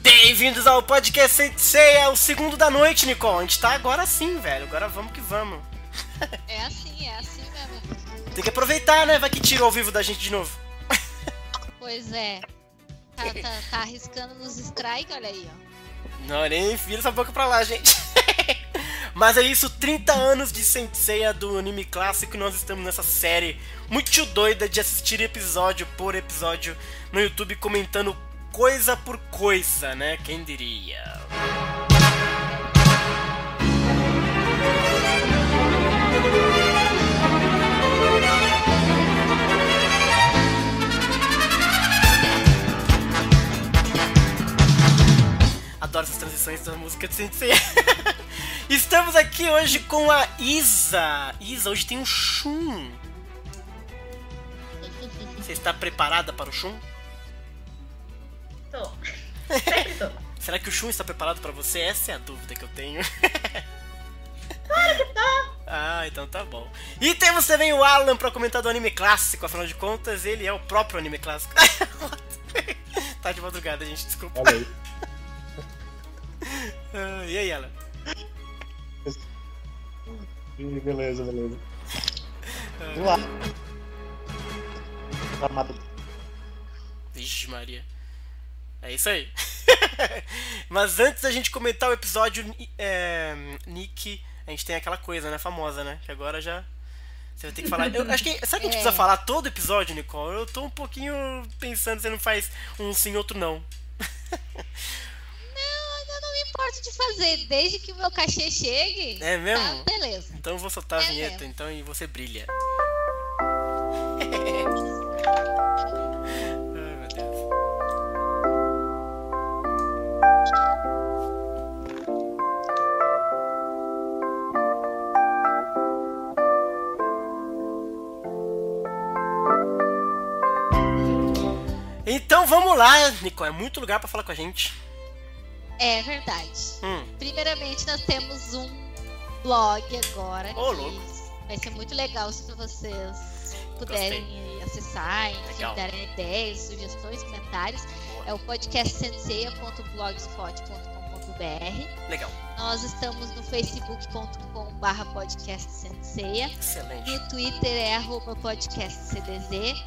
Bem-vindos ao podcast Sensei, é o segundo da noite, Nicole. A gente tá agora sim, velho. Agora vamos que vamos. É assim, é assim mesmo. Tem que aproveitar, né? Vai que tira ao vivo da gente de novo. Pois é. Tá, tá, tá arriscando nos strike, olha aí, ó. Não, nem vira essa boca pra lá, gente. Mas é isso, 30 anos de Senseiya do anime clássico e nós estamos nessa série muito doida de assistir episódio por episódio no YouTube comentando coisa por coisa, né? Quem diria? Adoro essas transições da música de Senseiya. Estamos aqui hoje com a Isa. Isa, hoje tem um Shun. Você está preparada para o Shun? Tô. Sempre tô. Será que o Shun está preparado para você? Essa é a dúvida que eu tenho. Claro que tá. ah, então tá bom. E temos também o Alan para comentar do anime clássico, afinal de contas, ele é o próprio anime clássico. tá de madrugada, gente, desculpa. Olha aí. Ah, e aí, Alan? Ih, Beleza, beleza. Vamos lá. Tá. Vixe, Maria. É isso aí. Mas antes da gente comentar o episódio, é, Nick, a gente tem aquela coisa, né, famosa, né? Que agora já. Você vai ter que falar. Eu acho que. Será que a gente É. precisa falar todo episódio, Nicole? Eu tô um pouquinho pensando se você não faz um sim, outro não. De fazer, desde que o meu cachê chegue. É mesmo? Tá, beleza. Então eu vou soltar a É vinheta, mesmo. então, e você brilha. Então vamos lá, Nicole. É muito lugar pra falar com a gente. É verdade. Hum, Primeiramente, nós temos um blog agora. Ô, que louco. Vai ser muito legal se vocês puderem acessar, enfim, Legal. darem ideias, sugestões, comentários. É o podcastsenseia.blogspot.com.br. legal. Nós estamos no facebook.com.br podcastsenseia. Excelente. No Twitter é arroba podcastcdz.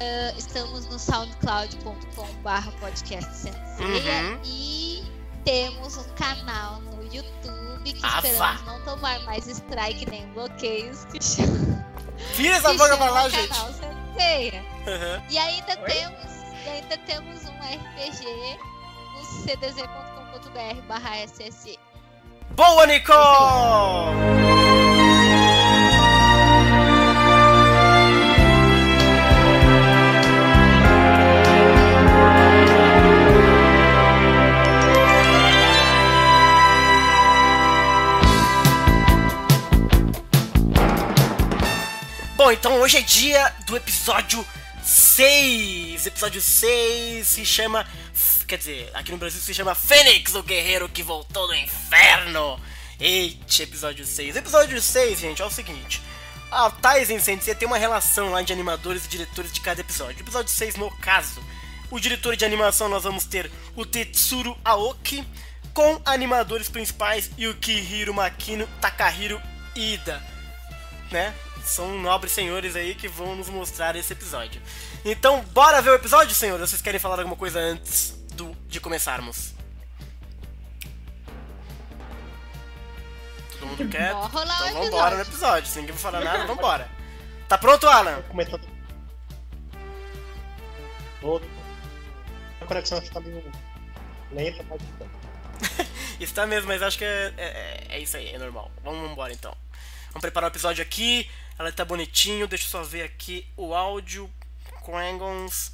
Ah, estamos no soundcloud.com.br podcastsenseia. Uhum. E temos um canal no YouTube que esperamos não tomar mais strike nem bloqueios. Que chama, essa boca pra lá, gente. Uhum. E ainda Oi? temos, e ainda temos um RPG no cdz.com.br barra SSE. Boa, Nicole! Bom, então hoje é dia do episódio 6. Episódio 6 se chama. Quer dizer, aqui no Brasil se chama Fênix, o guerreiro que voltou do inferno. Eita, episódio 6. Episódio 6, gente, é o seguinte. A Tyson Sensei tem uma relação lá de animadores e diretores de cada episódio. Episódio 6, no caso, o diretor de animação nós vamos ter o Tetsuro Aoki, com animadores principais Yukihiro Makino, Takahiro Ida né? São nobres senhores aí que vão nos mostrar esse episódio. Então, bora ver o episódio, senhores? Vocês querem falar alguma coisa antes do, de começarmos? Todo mundo quer? Então vambora no episódio. Se ninguém for falar nada, vambora. Tá pronto, Alan? Comentando. Tô- A conexão está meio lenta, mas. Está mesmo, mas acho que é, é, é isso aí, é normal. Vamos embora então. Vamos preparar o episódio aqui. Ela tá bonitinho. Deixa eu só ver aqui o áudio. Crangons.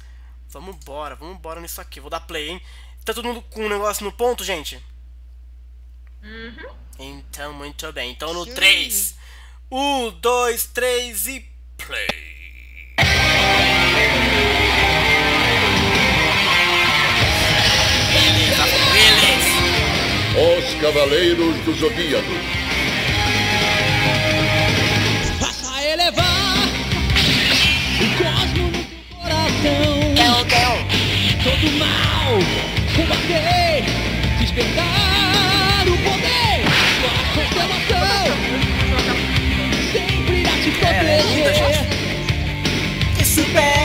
Vamos embora, vamos embora nisso aqui. Vou dar play, hein? Tá todo mundo com o negócio no ponto, gente? Uhum. Então, muito bem. Então no Sim. 3. 1, 2, 3 e play. Os Cavaleiros do Zodíaco. É o tão. Todo mal combater, despertar o poder, sua constelação sempre irá te é, né? proteger. É, é lindo, gente. Que super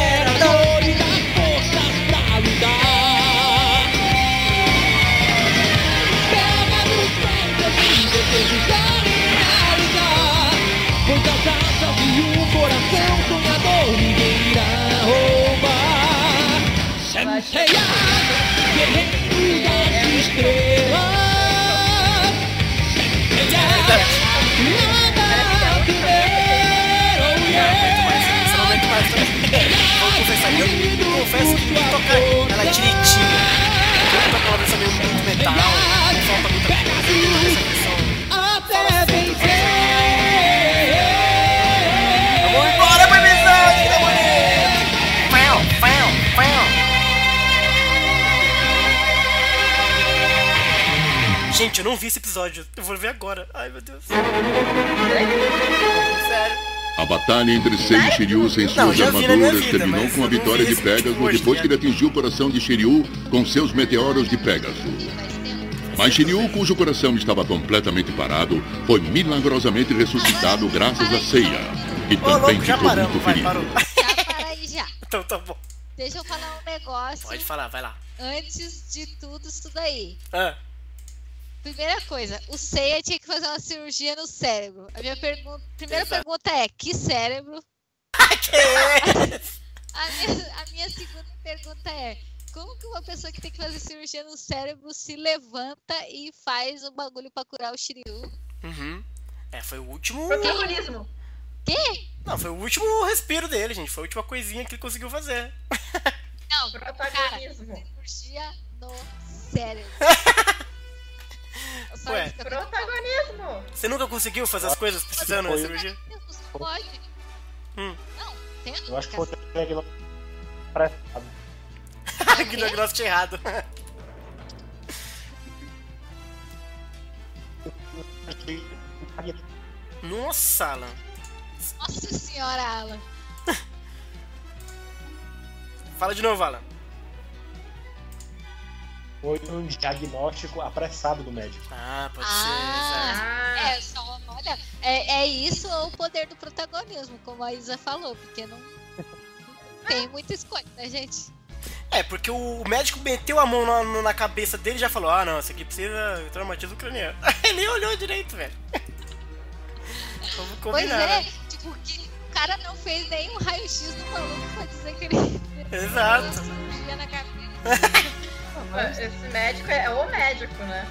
Você não aguenta mais, tá? Vou confessar, eu confesso que toca ela direitinho. Eu toco uma versão meio muito metal, Gente, eu não vi esse episódio. Eu vou ver agora. Ai, meu Deus. Sério. A batalha entre Sei e Shiryu sem Não, suas na minha armaduras vida, terminou com a não vitória vi de Pegasus depois tá que ele atingiu o coração de Shiryu com seus meteoros de Pegasus. Mas Shiryu, cujo coração estava completamente parado, foi milagrosamente ressuscitado graças a Seiya, que Ô, também louco, já ficou paramos, muito vai, ferido. parou. Já para aí já. Então tá bom. Deixa eu falar um negócio Pode falar, vai lá. antes de tudo isso daí. Ah, Primeira coisa, o Seiya tinha que fazer uma cirurgia no cérebro. A minha pergunta, primeira Exato. pergunta é: que cérebro? que é? A minha, a minha segunda pergunta é: como que uma pessoa que tem que fazer cirurgia no cérebro se levanta e faz um bagulho pra curar o Shiryu? Uhum. É, foi o último. Protagonismo. Quê? Não, foi o último respiro dele, gente. Foi a última coisinha que ele conseguiu fazer. Não, cara, Protagonismo. cirurgia no cérebro. Só Ué. Protagonismo. Você nunca conseguiu fazer as coisas precisando da cirurgia? Pode. Hum. Não, tem Eu acho que foi o diagnóstico que diagnóstico errado. Nossa, Alan. Nossa senhora, Alan. Fala de novo, Alan. Foi um diagnóstico apressado do médico. Ah, pode Ah. ser. Ah, É, só, olha, é, é isso ou o poder do protagonismo, como a Isa falou, porque não, não tem muita escolha, né, gente? É, porque o médico meteu a mão na, na cabeça dele e já falou: Ah, não, isso aqui precisa de traumatismo craniano. Ele nem olhou direito, velho. Vamos Pois combinar, é, né? tipo, que o cara não fez nenhum raio-x do maluco pra dizer que ele Exato. fez cirurgia na cabeça. Esse médico é o médico, né?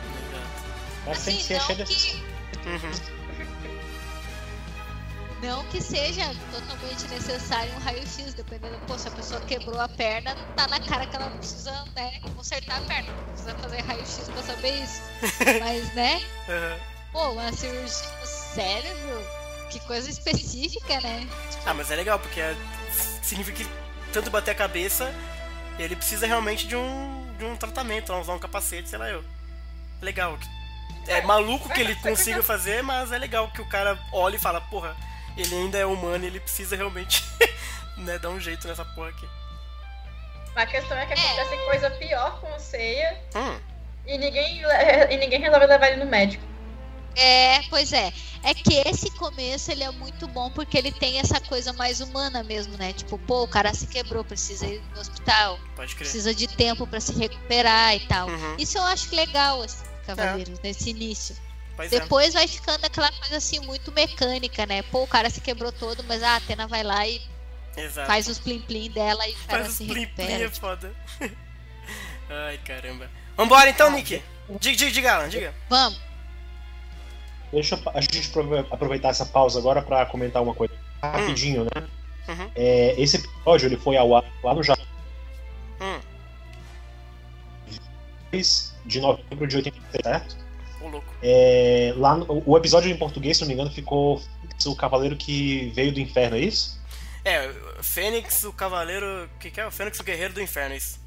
Mas tem que Assim, ser não cheio que, Uhum. não que seja totalmente necessário um raio-x, dependendo, pô, se a pessoa quebrou a perna, tá na cara que ela precisa, né, consertar a perna. Não precisa fazer raio-x pra saber isso. Mas, né? Uhum. Pô, uma cirurgia no cérebro? Que coisa específica, né? Ah, mas é legal, porque é- significa que tanto bater a cabeça, ele precisa realmente de um, de um tratamento, usar um capacete, sei lá eu. Legal. É maluco que ele consiga fazer, mas é legal que o cara olhe e fala, porra, ele ainda é humano e ele precisa realmente né, dar um jeito nessa porra aqui. A questão é que acontece coisa pior com o Seiya Hum, e ninguém, e ninguém resolve levar ele no médico. É, pois é. É que esse começo ele é muito bom porque ele tem essa coisa mais humana mesmo, né? Tipo, pô, o cara se quebrou, precisa ir no hospital, pode crer. precisa de tempo pra se recuperar e tal. Uhum, Isso eu acho legal, assim, Cavaleiros, nesse início. pois é. Depois vai ficando aquela coisa assim muito mecânica, né? Pô, o cara se quebrou todo, mas a Atena vai lá e Exato. faz os plim-plim dela e o cara Faz os se plim plim, recupera. é foda. Ai, caramba. Vambora então, Nick. Diga, diga, diga, Alan, diga. Vamos. Deixa eu- a gente aprove- aproveitar essa pausa agora pra comentar uma coisa rapidinho, né? Uhum. É, esse episódio ele foi ao ar lá no Japão Hum, de novembro de 86, certo? É, lá no- o episódio em português, se não me engano, ficou o cavaleiro que veio do inferno, é isso? É, o Fênix, o cavaleiro. O que, que é? O Fênix, o guerreiro do inferno, isso.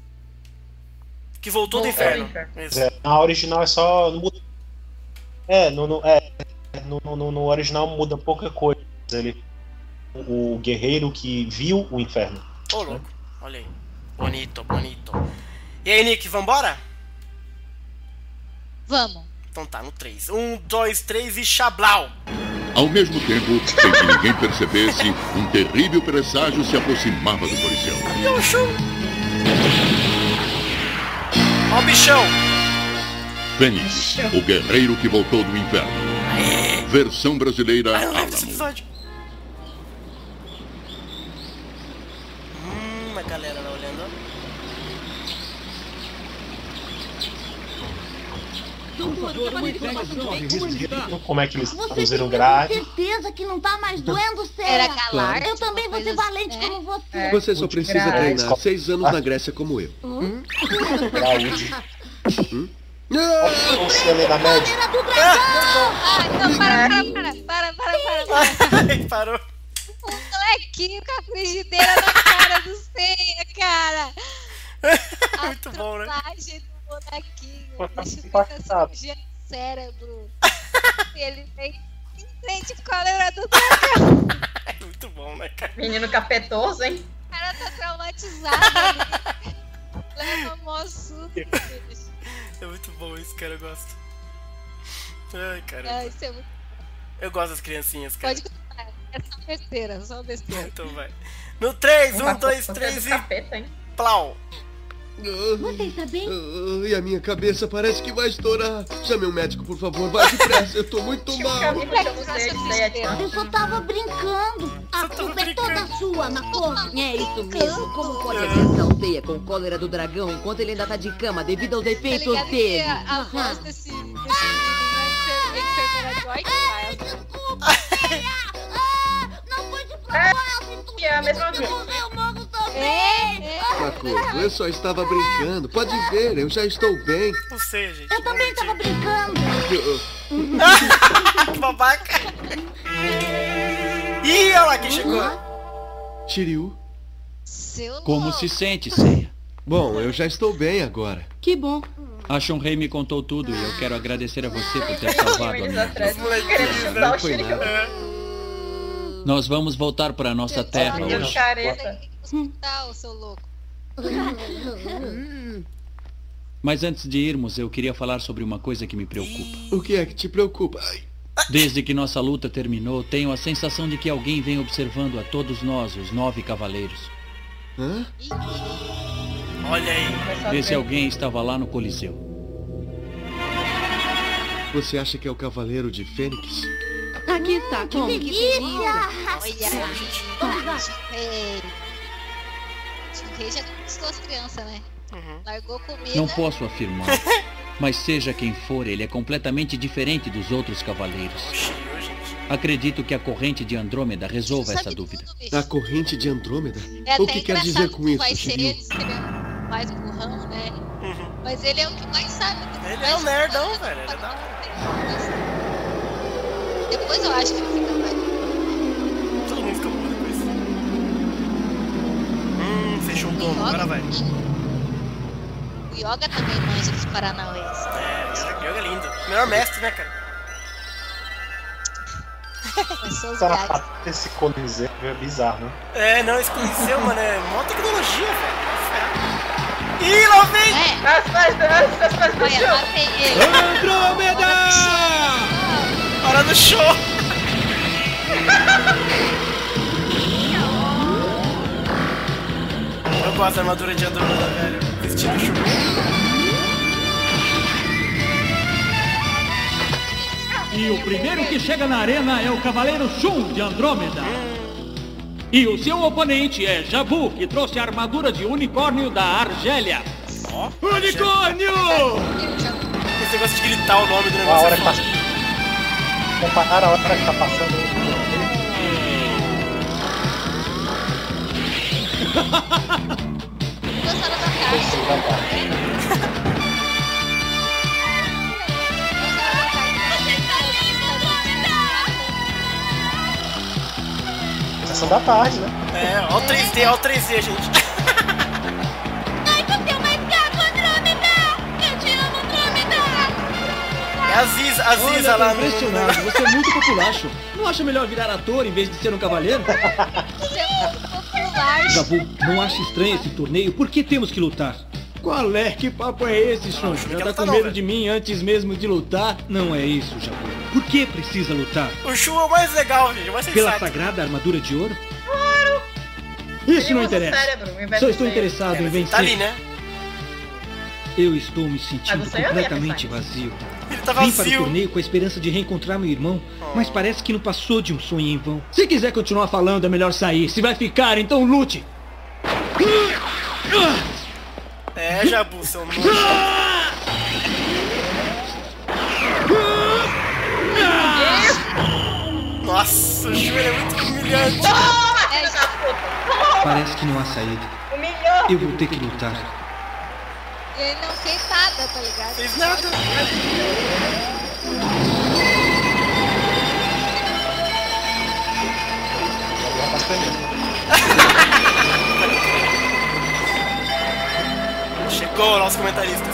Que voltou do Voltou do inferno. inferno. Isso. É, na original é só. não muda- É, no, no- é, no, no- no original muda pouca coisa. Ele, o guerreiro que viu o inferno. Ô louco, olha aí. Bonito, bonito. E aí, Nick, vambora? Vamos. Então tá, no 3. 1, 2, 3 e chablau! Ao mesmo tempo, sem que ninguém percebesse, um terrível presságio se aproximava do chum! Ó o bichão! Fênix, o guerreiro que voltou do inferno. Versão brasileira Alamo. É hum, a galera lá olhando. Como é que eles produziram grátis? certeza que não tá mais doendo, Era calar. Eu tipo, também vou ser valente né? como você. É. Você só precisa treinar seis anos na Grécia como eu. Hum? Hum? Ah! Você ali na média. Caveira do dragão! Ah, então para, para, para, para, para, para, para. Ai, parou. Um molequinho com a frigideira na cara do Ceia, cara. A Muito bom, né? do bonequinho. Pô, Deixa eu ficar no cérebro. Ele vem em frente com a lembra do dragão. É muito bom, né, cara? Menino capetoso, hein? O cara tá traumatizado ali. Leva mó susto, bicho. É muito bom isso, cara. Eu gosto. Ai, cara. Ah, isso é muito... Eu gosto das criancinhas, cara. Pode continuar. É só besteira, só besteira. Então vai. No 3, Um 1, 2, capeta 3 do e capeta, hein? plau. Você está bem? Ah, e a minha cabeça parece que vai estourar. Chame um médico, por favor. Vai depressa. Eu tô muito mal. que eu só tava brincando. A tava culpa é toda sua, Makoto. É isso mesmo. Como pode aguentar o Teia com cólera do dragão enquanto ele ainda tá de cama devido aos Tá efeitos dele? a, a voz desse, Desculpa. Ah, não foi de propósito. Que é a mesma do É, é. Makoto, eu só estava brincando. Pode ver, eu já estou bem. Não sei, gente. Eu também tava brincando. Ah, Que babaca. Ih, olha lá quem chegou. Shiryu? Seu Como louco. se sente, Seiya? Bom, eu já estou bem agora. Que bom. A Shunrei me contou tudo e eu quero agradecer a você por ter salvado a minha vida. Não foi nada. Nós vamos voltar para nossa terra hoje. careta. Tem que ir pro hospital, seu louco. Mas antes de irmos, eu queria falar sobre uma coisa que me preocupa. O que é que te preocupa? Ai, Desde que nossa luta terminou, tenho a sensação de que alguém vem observando a todos nós, os nove cavaleiros. hã? Olha aí. Esse alguém estava lá no Coliseu. Você acha que é o Cavaleiro de Fênix? Aqui está. Que Tome, delícia. olha. Vamos Shinrei já conquistou as crianças, né? Uhum. Largou comida. Não posso afirmar. Mas seja quem for, ele é completamente diferente dos outros cavaleiros. Acredito que a corrente de Andrômeda resolva essa tudo, dúvida. bicho. A corrente de Andrômeda? É o que quer dizer com isso, vai ser Shiryu? ele ser mais burrão, né? Uhum. Mas ele é o que mais sabe. do Ele mais é um nerdão, velho, ele é da. Depois eu acho que ele Domo, agora vai. O Yoga também manja dos Paranauês. É, Yoga Yoga é lindo. Melhor mestre, né, cara? Os parte desse coliseu é bizarro, né? É, não, esse coliseu, mano, é mó tecnologia, velho. Ih, lá vem! É, As pés do- as pés do chão. Andrômeda! Hora do show! Eu gosto da armadura de Andrômeda, velho. Vestido chuva. E o primeiro que chega na arena é o Cavaleiro Shun de Andrômeda. E o seu oponente é Jabu, que trouxe a armadura de unicórnio da Argélia. Ó, Unicórnio! Esse negócio de gritar o nome do A negócio hora é que tá... Comparar a hora que tá passando. Horas da. Sessão da tarde, né? É, ó o 3D, ó o 3D, gente. É o mais gato, Andrômeda. Eu te amo, Andrômeda. É a Ziza, a Ziza lá impressionado, você é muito populacho. Não acha melhor virar ator em vez de ser um cavaleiro? Jabu, não acha estranho esse torneio? Por que temos que lutar? Qual é? Que papo é esse, Shun? não Já tá com medo de mim antes mesmo de lutar? Não é isso, Jabu. Por que precisa lutar? O Shu é o mais legal, gente, mais Pela sensato. sagrada armadura de ouro? Claro! Isso Ele não interessa. cérebro, Só estou interessado É, em ele vencer. tá ali, né? Eu estou me sentindo é completamente vazio. Ele tá vazio. Vim para o torneio com a esperança de reencontrar meu irmão, oh. mas parece que não passou de um sonho em vão. Se quiser continuar falando, é melhor sair. Se vai ficar, então lute. É, Jabu, seu nome. Nossa, o joelho é muito humilhante. Parece que não há saída. Eu vou ter que lutar. E ele não fez nada, tá ligado? Fez nada. Chegou o nosso comentarista.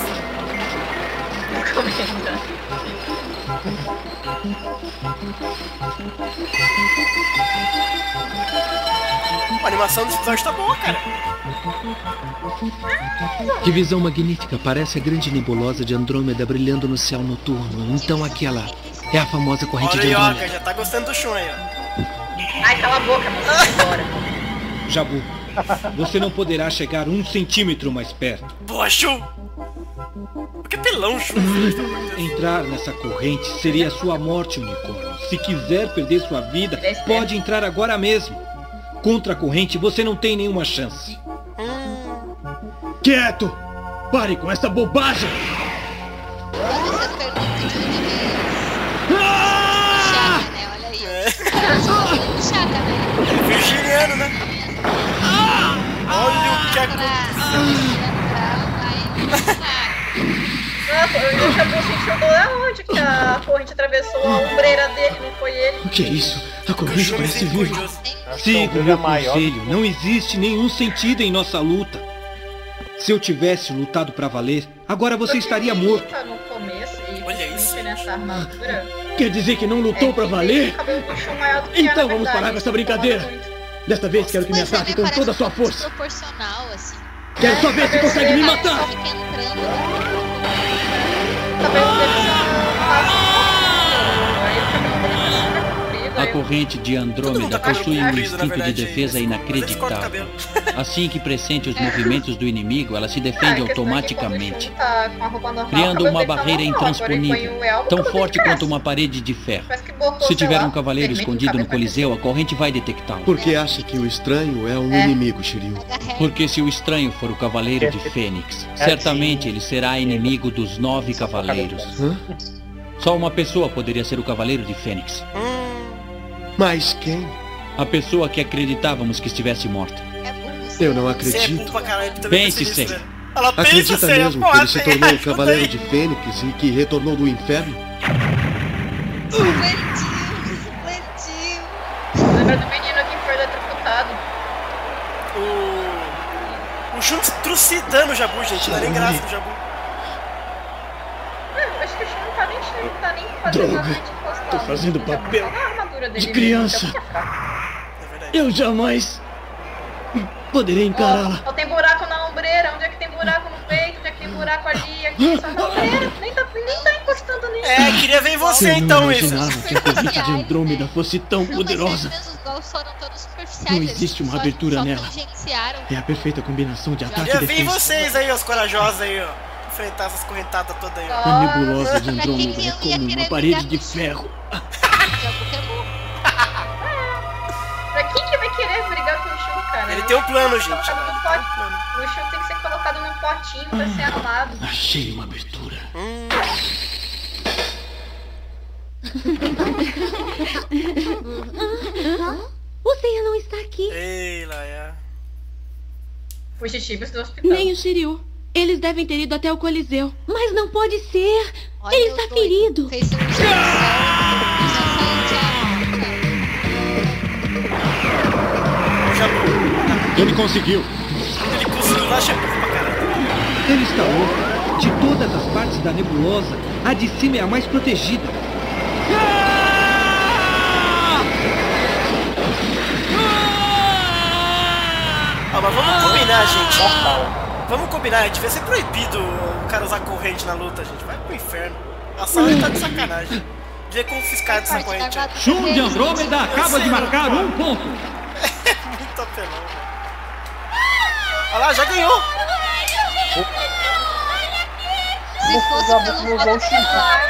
A animação desse episódio tá boa, cara. Que visão magnífica! Parece a grande nebulosa de Andrômeda brilhando no céu noturno. Então aquela é a famosa corrente Olha de Andrômeda. já tá gostando do Shun aí, ó. Ai, cala a boca, embora. Jabu, você não poderá chegar um centímetro mais perto. Boa, Shun! Que pelão, Shun. Entrar nessa corrente seria sua morte, unicórnio. Se quiser perder sua vida, pode entrar agora mesmo. Contra a corrente você não tem nenhuma chance. Quieto! Pare com essa bobagem! Ah! Chata, né? Olha aí. chata, né? Virginiano, né? Olha o que aconteceu. Eu já que a corrente atravessou a ombreira dele, não foi ele. O que é isso? A corrente parece misericordioso. Siga o meu maior. conselho. Não existe nenhum sentido em nossa luta. Se eu tivesse lutado pra valer, agora você Eu estaria morto. luta no começo e Olha isso. nessa armadura. Quer dizer que não lutou é pra que valer? Então vamos verdade, parar com essa brincadeira. Desta vez quero que me ataque com toda a sua força. assim. Quero só ver se consegue me Ele matar. Só corrente de Andrômeda possui um na instinto de defesa inacreditável. Assim que pressente os movimentos do inimigo, ela se Ah, defende a questão é que automaticamente, tá criando uma barreira intransponível, tão forte quanto uma parede de ferro. Que Se tiver um cavaleiro escondido no Coliseu, a corrente vai detectá-lo. Porque acha que o estranho é um É. inimigo, Shiryu. Porque se o estranho for o cavaleiro de Fênix, certamente ele será inimigo dos nove cavaleiros. Só uma pessoa poderia ser o cavaleiro de Fênix. Mas quem? A pessoa que acreditávamos que estivesse morta. É. Eu não é acredito. também Pense, nisso, Sei. Ela Acredita mesmo que ele se tornou o Cavaleiro de Fênix e que retornou do inferno? Supletivo, supletivo. Lembra do menino que foi eletrocutado? O... O Shun trucidando o Jabu, gente. Não é nem graça do Jabu. Acho que o Shun não tá nem, não tá nem fazendo Droga, nada de encostar. tô fazendo papel Só armadura dele de mesmo, criança. então. Eu jamais poderei encará-la. Ó, ó, tem buraco na ombreira, onde é que tem buraco no peito, onde é que tem buraco ali, aqui, só na ombreira, nem tá, nem tá encostando nisso. É, queria ver você então isso. imaginava que a corrente de Andrômeda fosse tão Não, poderosa. Não existe uma só- abertura só nela. tangenciaram. É a perfeita combinação de ataque e Queria ver em defesa. vocês aí, os corajosos aí, ó. Enfrentar essas correntadas todas aí, ó. A nebulosa de Andrômeda é eu como uma parede de ferro. Ele tem um plano, gente. O Shun tem que ser colocado num potinho pra ser armado. Achei uma abertura. Hum, O Seiya não está aqui. ei, Laia. Fugitivos do hospital. Nem o Shiryu. Eles devem ter ido até o Coliseu. Mas não pode ser. Olha Ele o está doido. ferido. Fez um Ele conseguiu. Ele conseguiu lá, Jabu pra caralho. Ele está louco. De todas as partes da nebulosa, a de cima é a mais protegida. Ah, mas vamos combinar, gente. Vamos combinar, devia ser proibido o cara usar corrente na luta, gente. Vai pro inferno. A sala tá de sacanagem. Devia confiscar essa corrente. Shun de. Andrômeda acaba de marcar um ponto. Muito apelão, velho. Olha lá, já ganhou. Se fosse pelo modo celular,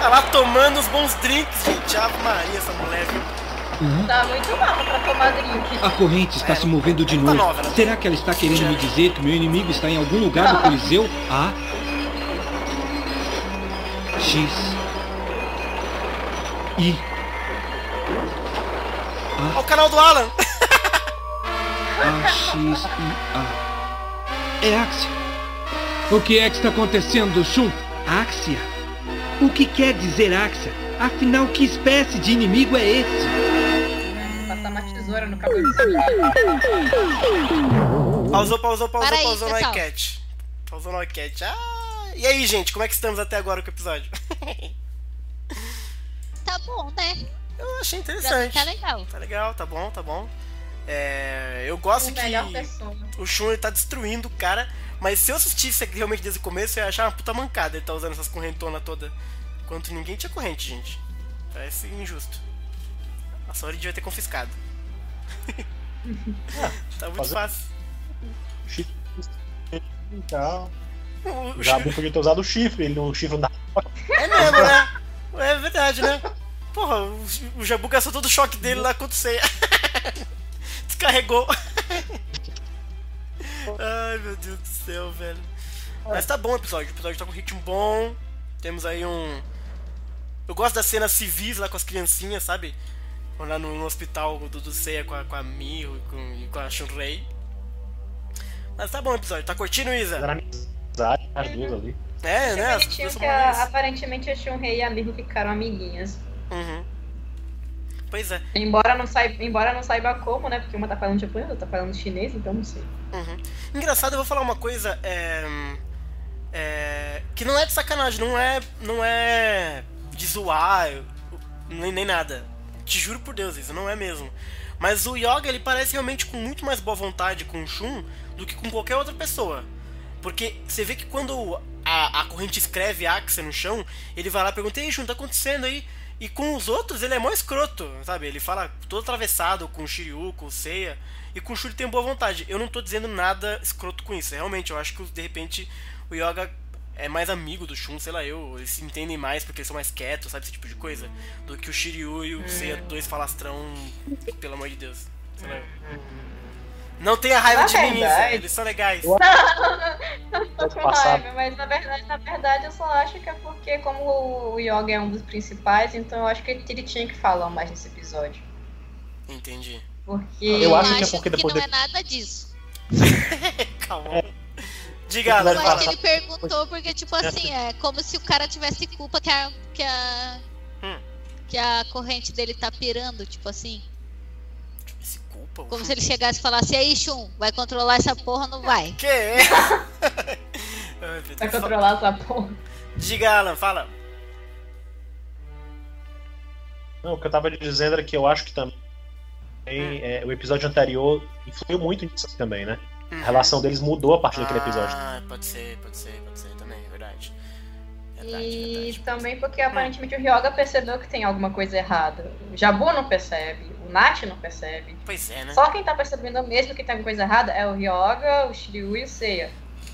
Tá lá tomando os bons drinks, gente. Ave Maria, essa mulher, viu? Tá muito mal pra tomar drink. A corrente está É, se movendo de tá novo. nova, né? Será que ela está querendo me dizer que meu inimigo está em algum lugar do Coliseu? Ah, X. I. Olha o canal do Alan. X, I, A. É Axia. O que é que está acontecendo, Shun? Axia? O que quer dizer Axia? Afinal, que espécie de inimigo é esse? Passar uma tesoura no cabelo Pausou, pausou, pausou, Para aí, pausou no pessoal. iCat. Pausou no iCat. Ah, e aí, gente, como é que estamos até agora com o episódio? Tá bom, né? Eu achei interessante. tá legal. Tá legal, tá bom, tá bom. É, eu gosto O que pessoa. o Shun ele tá destruindo o cara, mas se eu assistisse realmente desde o começo, eu ia achar uma puta mancada ele tá usando essas correntonas toda. Enquanto ninguém tinha corrente, gente. Parece injusto. A Sori devia ter confiscado. tá muito fazer- fácil. Chifre. Então, O- o o Jabu podia ter usado o chifre, ele o chifre não dá. É mesmo, né? É verdade, né? Porra, o, Jabu gastou todo o choque dele lá contra o Seiya. Descarregou. Ai, meu Deus do céu, velho. Mas tá bom o episódio. O episódio tá com um ritmo bom. Temos aí um. Eu gosto das cenas civis lá com as criancinhas, sabe? Lá no, no hospital do, do Seiya com a, com a Miho e com, e com a Shunrei. Mas tá bom o episódio. Tá curtindo, Isa? Era amizade, as duas ali. É, né? As que aparentemente a Shunrei e a Miho ficaram amiguinhas. Uhum. Pois é. Embora não, saiba, embora não saiba como, né? Porque uma tá falando japonês, outra tá falando chinês, então não sei. Uhum. Engraçado, eu vou falar uma coisa é, é, que não é de sacanagem, não é, não é de zoar, nem, nem nada. Te juro por Deus, isso não é mesmo. Mas o Yoga ele parece realmente com muito mais boa vontade com o Shun do que com qualquer outra pessoa. Porque você vê que quando a, a corrente escreve Axia no chão, ele vai lá e pergunta: Ei, Shun, tá acontecendo aí? E com os outros ele é mó escroto, sabe? Ele fala todo atravessado com o Shiryu, com o Seiya. E com o Shuri tem boa vontade. Eu não tô dizendo nada escroto com isso. Realmente, eu acho que de repente o Yoga é mais amigo do Shun, sei lá eu. Eles se entendem mais porque eles são mais quietos, sabe? Esse tipo de coisa. Do que o Shiryu e o Seiya, dois falastrão, pelo amor de Deus. Sei lá eu. Não tenha raiva Na de mim, Isa. verdade- Eles são legais. Não, não, não tô com Passado. raiva, mas na verdade, na verdade eu só acho que é porque como o Yoga é um dos principais, então eu acho que ele tinha que falar mais nesse episódio. Entendi. Porque. Eu acho que é porque que não de- é nada disso. Calma. Diga, Vai Eu acho que ele perguntou porque, tipo assim, é como se o cara tivesse culpa que a. que a. Hum. que a corrente dele tá pirando, tipo assim. Culpa. Como se ele chegasse e falasse, e aí, Shun, vai controlar essa porra ou não vai? Que é? Vai controlar essa porra. Diga, Alan, fala. Não, o que eu tava dizendo era que eu acho que também é, o episódio anterior influiu muito nisso também, né? A relação deles mudou a partir daquele episódio. Ah, pode ser, pode ser, pode ser também, é verdade. Verdade, E verdade. também porque aparentemente o Ryoga percebeu que tem alguma coisa errada. O Jabu não percebe, o Nath não percebe. Pois é, né? Só quem tá percebendo mesmo que tem alguma coisa errada é o Ryoga, o Shiryu e o Seiya.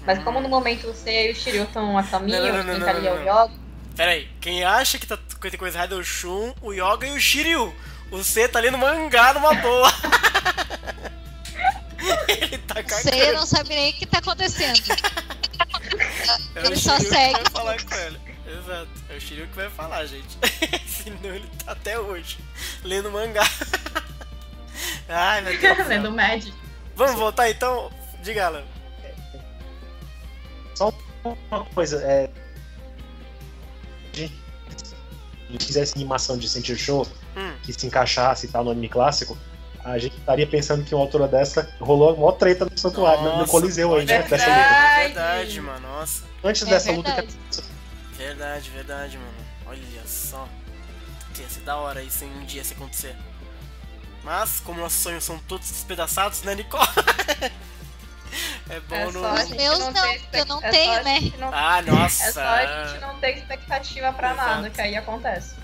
Mas como no momento o Seiya e o Shiryu estão a caminho, Não, não, não, quem não, tá ali é o Ryoga. Pera aí, quem acha que tá, que tem coisa errada é o Shun, o Yoga e o Shiryu. O C tá lendo mangá numa boa. Ele tá cagando. Sei, não sabe nem o que tá acontecendo. É o ele só Shiryu segue. Que vai falar com ele. Exato, é o Shiryu que vai falar, gente. Senão ele tá até hoje lendo mangá. Ai, meu Deus. do céu. Lendo Mad. Vamos voltar então? Diga, Alan. Só uma coisa, é. A gente fizesse animação de Sentir Show Hum. que se encaixasse e tal no anime clássico, a gente estaria pensando que uma altura dessa rolou uma treta no santuário, no- no Nossa, Coliseu aí, né? verdade, Dessa luta. É verdade, mano. Nossa. Antes É dessa luta verdade. que Verdade, verdade, mano. Olha só. Ia ser da hora isso em um dia se acontecer. Mas, como nossos sonhos são todos despedaçados, né, Nicole? é bom É no. só a Os gente meus não não, porque eu não expect- é tenho, né? não- Ah, nossa. É só a gente não ter expectativa pra Exato. nada, que aí acontece.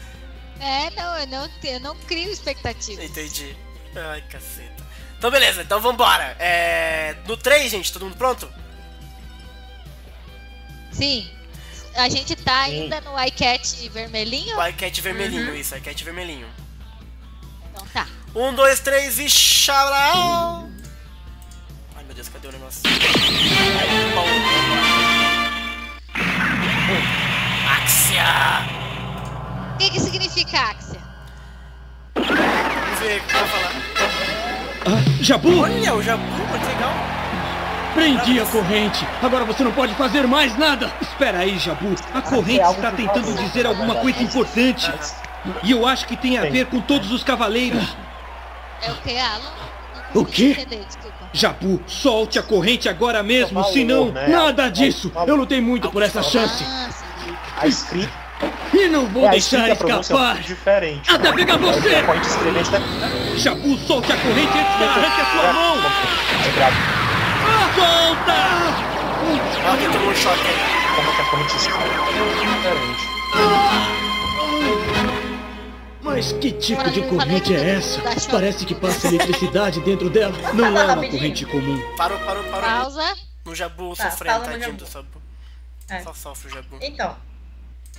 É, não, eu não, eu não crio expectativa. Entendi. Ai, caceta. Então, beleza, então vambora. É... No 3, gente, todo mundo pronto? Sim. A gente tá Sim. ainda no iCat vermelhinho? O iCat vermelhinho, isso, iCat vermelhinho. Então tá. Um, dois, três e xarau! Ai meu Deus, cadê o negócio? Axia! O que, que significa Jabu! Olha, o Jabu, muito legal. Prendi a corrente. Agora você não pode fazer mais nada. Espera aí, Jabu. A corrente está tentando dizer alguma coisa importante. E eu acho que tem a ver com todos os cavaleiros. É o que, Alan? O quê? Entender. Jabu, solte a corrente agora mesmo, senão né? nada disso. Eu lutei muito por essa chance. Ah, sim. A escrita, E não vou é, deixar escrita a pronúncia é um escapar. pouco diferente. Até pegar você! A corrente escrevente da... Jabu, solte a corrente antes que ela arranque a sua mão! É grave. Solta! Olha que tomou choque. Como que a corrente escrevente é diferente. Mas que tipo de corrente que é essa? Parece que passa eletricidade dentro dela. Não é uma corrente comum. Parou, parou, parou. Pausa. No Jabu Tá, sofrendo, tadinho Jabu. do Jabu. É. Só sofre o Jabu. Então,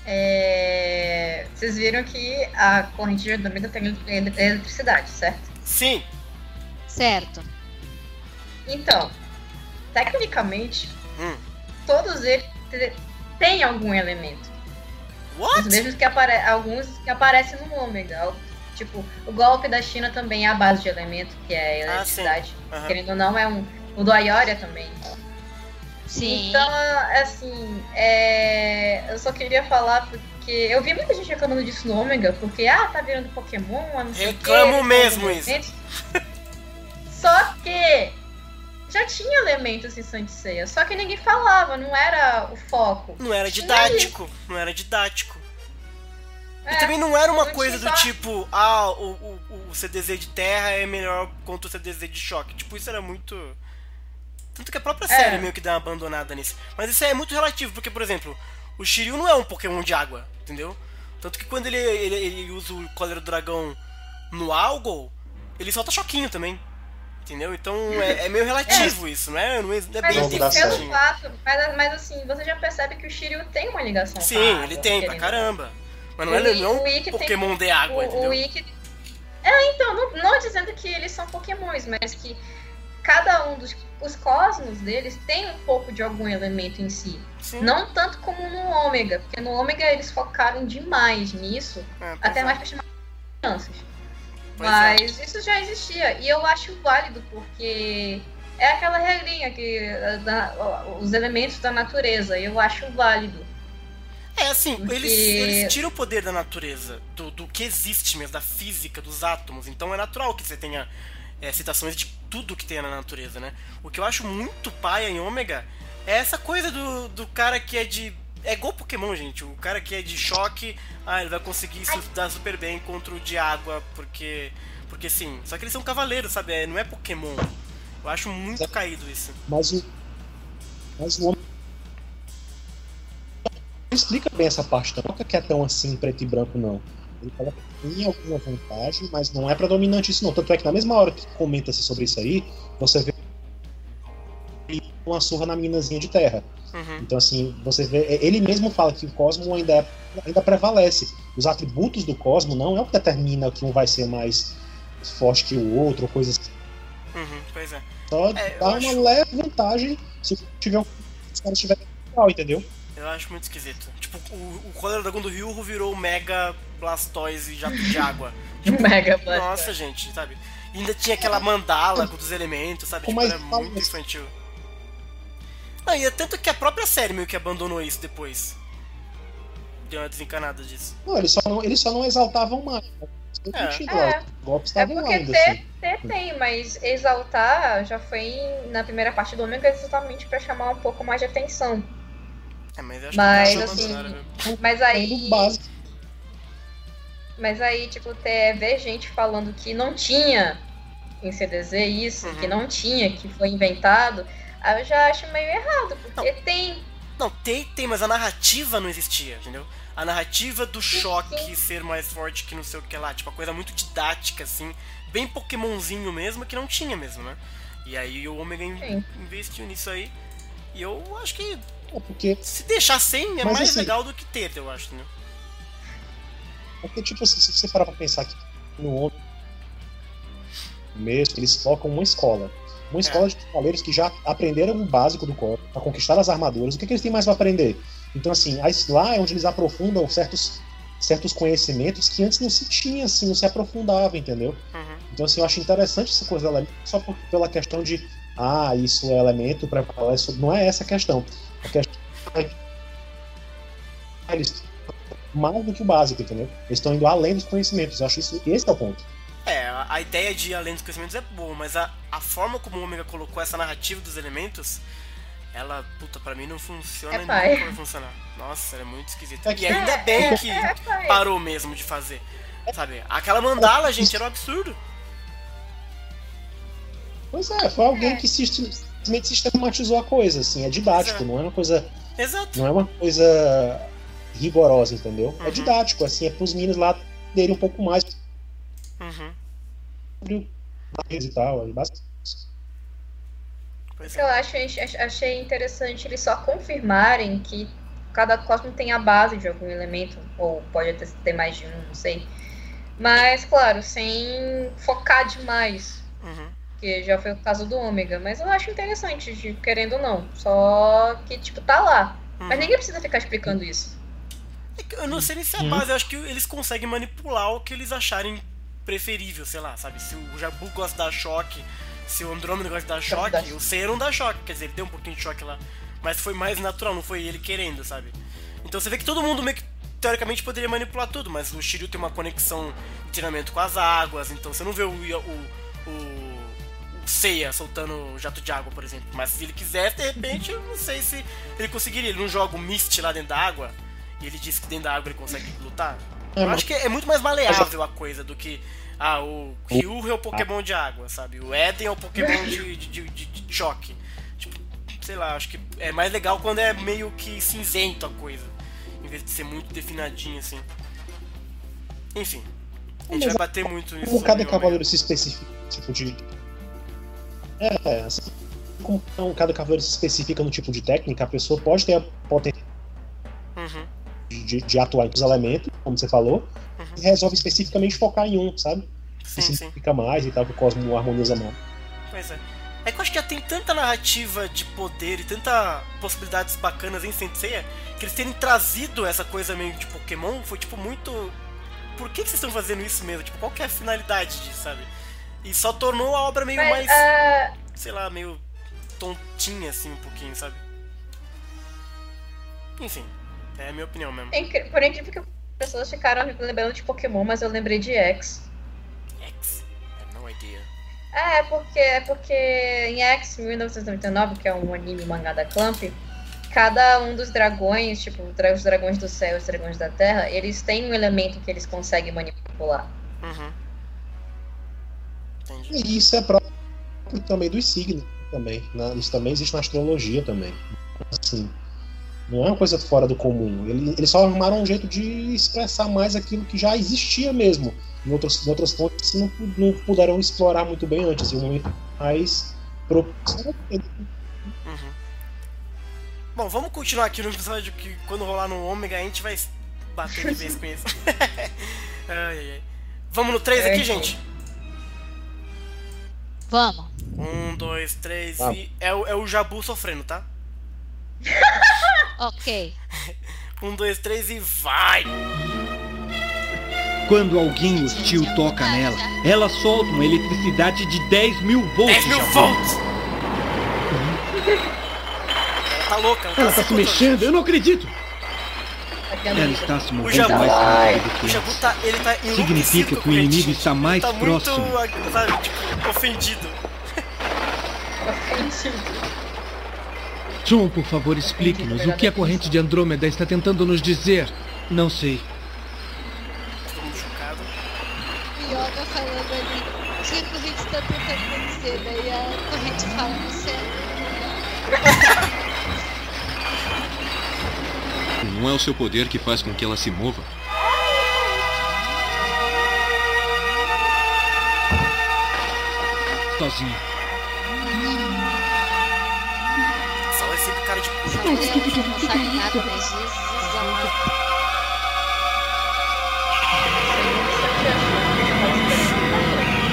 é, vocês viram que a corrente de Andrômeda tem ele- eletricidade, certo? Sim, Certo. Então, tecnicamente, Hum. todos eles têm algum elemento. Os what? mesmos que apare alguns que aparecem no ômega. Tipo, o golpe da China também é a base de elemento, que é a Ah, eletricidade. Aham. Querendo ou não, é um. O do Ayoria também. Sim. Então, assim, é, eu só queria falar porque eu vi muita gente reclamando disso no Ômega, porque, ah, tá virando Pokémon, ah, não sei quê, Reclamo mesmo têm isso. Só que já tinha elementos em Saint Seiya, só que ninguém falava, não era o foco. Não era didático. Não era didático. É, E também não era uma não coisa do só- tipo, ah, o, o, o CDZ de terra é melhor contra o CDZ de choque. Tipo, isso era muito. Tanto que a própria É. série meio que dá uma abandonada nisso. Mas isso é muito relativo, porque, por exemplo, o Shiryu não é um Pokémon de água, entendeu? Tanto que quando ele, ele, ele usa o Cólera do Dragão no Algol, ele solta choquinho também. Entendeu? Então é, é meio relativo isso, não é, não é, não é bem assim, pelo fato, mas, mas assim, você já percebe que o Shiryu tem uma ligação Sim, água, ele tem, pra caramba. Mas não O é, não o é Ikki um tem- Pokémon de água, o, entendeu? o Ikki... É, então, não, não dizendo que eles são pokémons, mas que cada um dos os cosmos deles tem um pouco de algum elemento em si. Sim. Não tanto como no Ômega, porque no Ômega eles focaram demais nisso, É, até é. mais pra chamar crianças. Pois é. Mas isso já existia, e eu acho válido, porque é aquela regrinha que da- os elementos da natureza, eu acho válido. É assim, Porque- eles, eles tiram o poder da natureza, do, do que existe mesmo, da física, dos átomos. Então é natural que você tenha é, citações de tudo que tem na natureza, né? O que eu acho muito paia em Ômega é essa coisa do, do cara que é de. É igual Pokémon, gente. O cara que é de choque, ah, ele vai conseguir se dar super bem contra o de água, porque. Porque sim. Só que eles são cavaleiros, sabe? É, não é Pokémon. Eu acho muito caído isso. Mas o. Mas o. Não explica bem essa parte, não. Não que é tão assim preto e branco, não. Ele fala que tem alguma vantagem, mas não é predominante isso, não. Tanto é que na mesma hora que comenta-se sobre isso aí, você vê uma surra na minazinha de terra. Uhum. Então, assim, você vê. Ele mesmo fala que o cosmo ainda, é- ainda prevalece. Os atributos do cosmo não é o que determina que um vai ser mais forte que o outro, ou coisas assim. Uhum, pois é. Só É, dá uma acho- leve vantagem se tiver um- se legal, entendeu? Eu acho muito esquisito. Tipo, o, o Cólera Dragão do Ryuho virou o Mega Blastoise jato de água. Mega Blastoise. Nossa, gente, sabe? E ainda tinha aquela mandala com os elementos, sabe? Tipo, mais era muito infantil. Não, e é tanto que a própria série meio que abandonou isso depois. Deu uma desencanada disso. Não, eles só não, eles só não exaltavam mais. né? É. É. Os golpes É porque ainda, ter, assim. ter tem, mas exaltar já foi na primeira parte do Ômega exatamente pra chamar um pouco mais de atenção. É, mas eu acho Mas, que assim, mesmo. Mas Aí... aí. Mas aí, tipo, ter, ver gente falando que não tinha em CDZ isso, Uhum. que não tinha, que foi inventado, aí eu já acho meio errado, porque tem. Não, tem, tem, mas a narrativa não existia, entendeu? A narrativa do choque ser mais forte que não sei o que lá, tipo, uma coisa muito didática, assim, bem Pokémonzinho mesmo, que não tinha mesmo, né? E aí o Omega Sim. investiu nisso aí. E eu acho que É porque, se deixar sem é Mas mais assim- legal do que ter, eu acho, entendeu? é porque, tipo assim, se você parar pra pensar que no homem mesmo, eles focam uma escola. Uma escola de cavaleiros que já aprenderam o básico do corpo, pra conquistar as armaduras. O que, que eles têm mais pra aprender? Então, assim, lá é onde eles aprofundam certos, certos conhecimentos que antes não se tinha, assim, não se aprofundava, entendeu? Uhum. Então, assim, eu acho interessante essa coisa dela só por, pela questão de, ah, isso é elemento para falar isso. Não é essa a questão. A questão é que eles mais do que o básico, entendeu? Eles estão indo além dos conhecimentos. Eu acho isso, esse é o ponto. É, a, ideia de ir além dos conhecimentos é boa, mas a, a forma como o Omega colocou essa narrativa dos elementos, ela, puta, pra mim não funciona É e pai. nunca vai funcionar. Nossa, ela é muito esquisita. É e que- ainda bem é, que é, parou mesmo de fazer. Sabe? Aquela mandala, gente, era um absurdo. Pois é, foi alguém É. que sisti- simplesmente sistematizou a coisa, assim, é didático, É. não é uma coisa. Exato. Não é uma coisa rigorosa, entendeu? É Uhum. didático, assim, é pros meninos lá terem um pouco mais Uhum. sobre o país e tal. aí basta- Pois que eu é. acho, ach- achei interessante eles só confirmarem que cada cosmo tem a base de algum elemento, ou pode até ter mais de um, não sei. Mas, claro, sem focar demais, Uhum. Que já foi o caso do Ômega. Mas eu acho interessante, de, querendo ou não. Só que, tipo, tá lá. Mas Uhum. ninguém precisa ficar explicando isso. É Eu não sei nem se é a Uhum. base, eu acho que eles conseguem manipular o que eles acharem preferível, sei lá, sabe? Se o Jabu gosta de dar choque, se o Andrômeda gosta de dar choque, o não dá choque, quer dizer, ele deu um pouquinho de choque lá, mas foi mais natural, não foi ele querendo, sabe? Então você vê que todo mundo meio que teoricamente poderia manipular tudo, mas o Shiryu tem uma conexão de treinamento com as águas, então você não vê o, o, o, o Seiya soltando jato de água, por exemplo. Mas se ele quisesse, de repente, eu não sei se ele conseguiria. Ele não joga o Mist lá dentro da água e ele diz que dentro da água ele consegue lutar. É, Eu mas- acho que é muito mais maleável a coisa do que. Ah, o Ryu é o Pokémon de água, sabe? O Eden é o Pokémon de, de, de, de- choque. Tipo, sei lá, acho que é mais legal quando é meio que cinzento a coisa. Em vez de ser muito definadinho assim. Enfim. A gente vai bater muito nisso. Como cada cavaleiro se especifica, tipo de. É, assim, como cada cavaleiro se especifica no tipo de técnica, a pessoa pode ter a potência. Uhum. de, de atuar em os elementos, como você falou, e resolve especificamente focar em um, sabe? Sim, se mais e tal, que o Cosmo harmoniza mais. Pois é. É que eu acho que já tem tanta narrativa de poder e tanta possibilidades bacanas em Senseiya que eles terem trazido essa coisa meio de Pokémon foi tipo muito. Por que, que vocês estão fazendo isso mesmo? Tipo, qual que é a finalidade disso, sabe? E só tornou a obra meio Mas, mais. ah, sei lá, meio tontinha assim um pouquinho, sabe? Enfim, é a minha opinião mesmo. é por incrível que as pessoas ficaram lembrando de Pokémon, mas eu lembrei de X. X. I have no idea. É, porque, é porque em X 1999, que é um anime mangá da Clamp, cada um dos dragões, tipo, os dragões do céu e os dragões da terra, eles têm um elemento que eles conseguem manipular. Uhum. Entendi. E isso é próprio também dos signos também. né? Isso também existe na astrologia também. Assim, não é uma coisa fora do comum. Ele- Eles só arrumaram um jeito de expressar mais aquilo que já existia mesmo. Em outros, em outras fontes não, não puderam explorar muito bem antes. E um momento mais propício. Uhum. Bom, vamos continuar aqui no episódio que quando rolar no Ômega a gente vai bater de vez com isso. ai, ai, ai. Vamos no 3 aqui, É. gente? Vamos. Um, dois, três Tá. e. É, o- é o Jabu sofrendo, tá? Ok. Um, dois, três e vai! Quando alguém hostil toca nela, ela solta uma eletricidade de 10 mil volts. 10 mil Jabu. volts! Ela tá louca, ela tá, Ela tá se mexendo, eu não acredito. Tá Ela está se O movendo Jabu, mais rápido do o que Jabu tá, ele tá Significa que o inimigo está mais tá próximo. muito, sabe, tipo, ofendido. John, por favor, explique-nos o que a corrente de Andrômeda está tentando nos dizer. Não sei. Todo mundo chocado. Yoga falando ali. O que a corrente tá tentando dizer? Daí a corrente fala no céu. Não é o seu poder que faz com que ela se mova? Sozinho. Só esse cara de mulher não sabe nada? Jesus amado.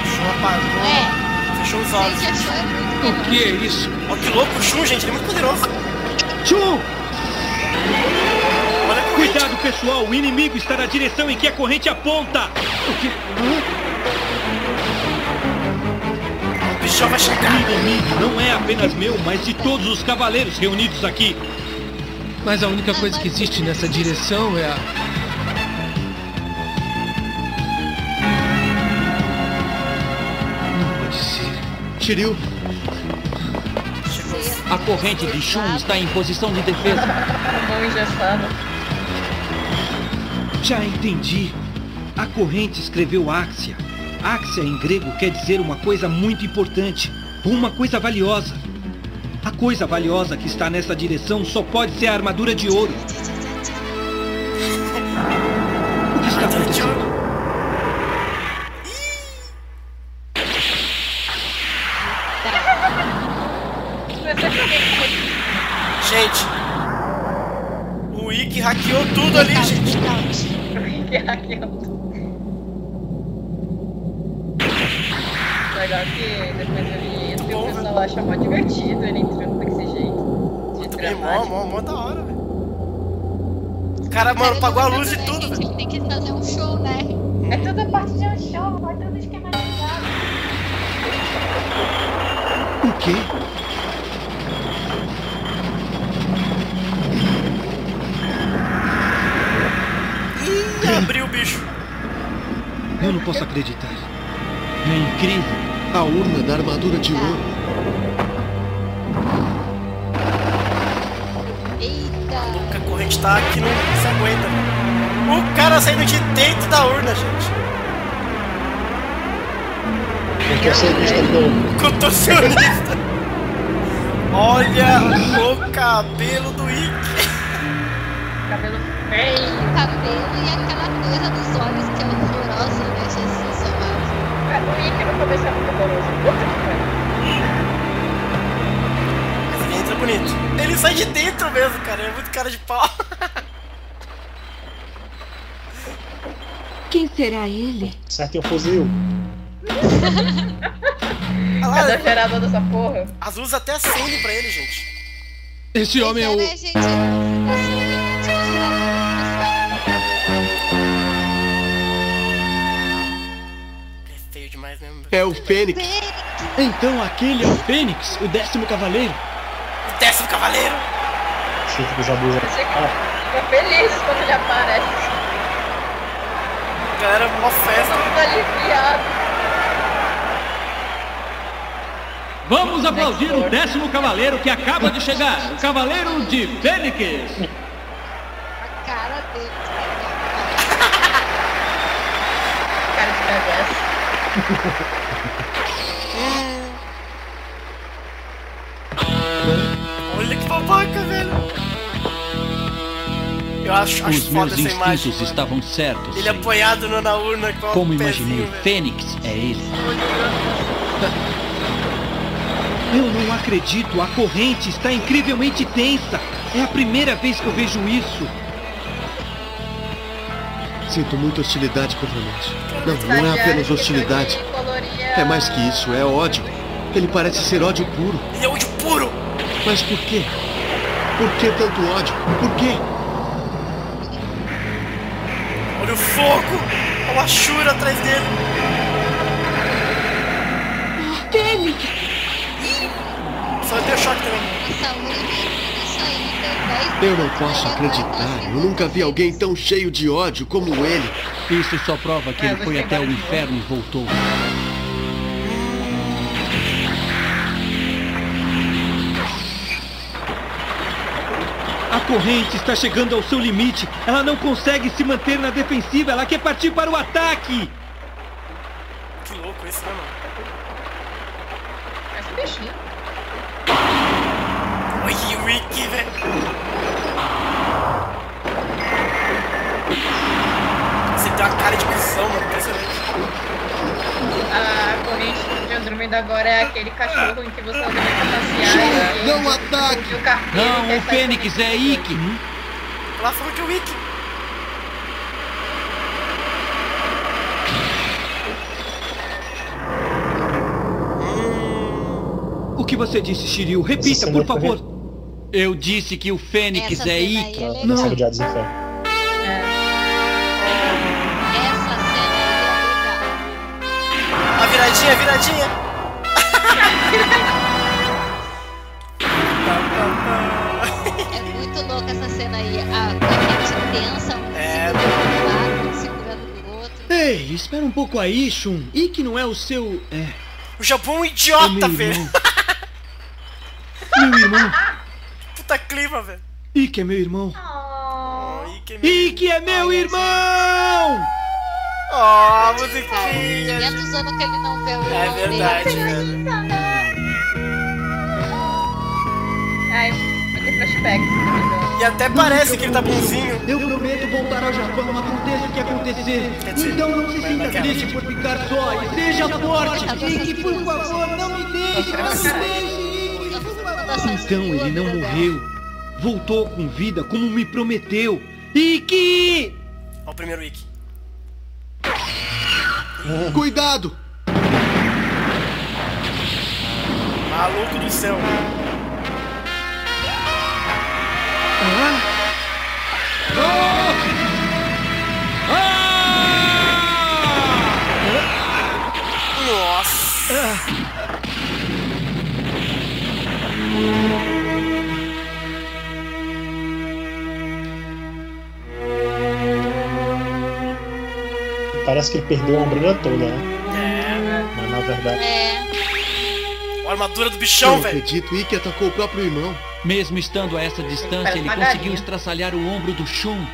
Shun apagou. É, Fechou os olhos. é O que é isso? Ó, que louco o Shun, gente, ele é muito poderoso. John! Cuidado, pessoal! O inimigo está na direção em que a corrente aponta! O que... O bichão vai chegar! O inimigo não é apenas meu, mas de todos os cavaleiros reunidos aqui! Mas a única coisa que existe nessa direção é a. Não pode ser. Shiryu, A corrente de Shun está em posição de defesa. Mão engessada. Já entendi. A corrente escreveu Axia. Axia em grego quer dizer uma coisa muito importante, uma coisa valiosa. A coisa valiosa que está nessa direção só pode ser a armadura de ouro. O que está acontecendo? Gente, o Wiki hackeou tudo ali, gente. Que hackeou. Legal que depois li isso e o pessoal acha mó divertido ele entrando desse jeito. De É mó, dramático. mó, mó da hora, velho. O cara, mano, apagou a luz e tudo, velho. Ele tem que fazer um show, né? É tudo parte de um show, é tudo esquematizado. O quê? Ih, abriu o bicho. Eu não posso acreditar. É incrível. a urna da armadura de ouro. Eita! A corrente tá aqui, não se aguenta. O cara saindo de dentro da urna, gente. Contorcionista do. Contorcionista. Olha o cabelo do Wiki. Cabelo feio. O cabelo e aquela coisa dos olhos que é horrorosa, né? Jesus amado. É, O Ike no começo é muito horroroso. Puta que pariu. Mas ele entra bonito. Ele sai de dentro mesmo, cara. É muito cara de pau. Quem será ele? Certo, um fuzil. Olha Cadê o gerador dessa porra? as luzes até acendem pra ele, gente. Esse homem é o. Né, gente? É o Fênix. Então aquele é o Fênix, o décimo cavaleiro. O décimo cavaleiro. Chifre dos abusos. Fica feliz quando ele aparece. Galera, mó festa. Todo aliviado. Vamos aplaudir o décimo cavaleiro que acaba de chegar. O cavaleiro de Fênix. a cara dele. Cara de bagaço. Olha que babaca, velho. Eu acho, acho Os foda meus essa imagem. instintos estavam certos. Ele Senhor. apoiado no- na urna com Como o imaginei, pezinho, o velho. Fênix é ele. Eu não acredito, a corrente está incrivelmente tensa. É a primeira vez que eu vejo isso. Sinto muita hostilidade por Valente. Não, não é apenas hostilidade. É mais que isso, é ódio. Ele parece ser ódio puro. Ele é ódio puro. Mas por quê? Por que tanto ódio? Por quê? Olha o fogo. Olha o Ashura atrás dele. Fênix! Só deu choque também. Eu não posso acreditar. Eu nunca vi alguém tão cheio de ódio como ele. Isso só prova que ele você foi até o inferno e voltou. A corrente está chegando ao seu limite. Ela não consegue se manter na defensiva. Ela quer partir para o ataque. Que louco isso, né, mano? Esse bichinho. Ricky, velho. Você tem uma cara de cuzão, mano. Impressionante. A corrente de Andrômeda agora é aquele cachorro em que você anda pra passear. e- Não ataque! o Não, o Fênix é Ikki. Lá falou que é o Ricky. O que você disse, Shiryu? Repita, por favor. Eu disse que o Fênix Essa é Ica. É não. Odiados no Inferno. A viradinha, viradinha. é muito louca essa cena aí. A corrente um é. um segurando outro. Ei, espera um pouco aí, Shun. Ike não é o seu... É. O Japão é um idiota, Meu irmão. meu irmão. Puta clima, velho. Ikki é meu irmão. Ike é meu- Ikki é meu irmão! Ó, musiquinha. 500 anos que ele não vê o É irmão verdade, dele. velho. Ai, vai ter flashbacks. né, E até parece que ele tá bonzinho. Eu prometo voltar ao Japão, aconteça o que acontecer. Então não se sinta triste por ficar só e seja forte. Ikki, por favor, não me deixe, não me deixe. Ikki. Então ele não morreu. Voltou com vida como me prometeu. Ikki! Ó o primeiro wiki. Cuidado! Maluco do céu. Nossa. Parece que ele perdeu a ombreira toda, né? É. Mas na verdade. É. A armadura do bichão, Não velho. acredito, Ikki atacou o próprio irmão. Mesmo estando a essa distância, ele conseguiu estraçalhar o ombro do Shun.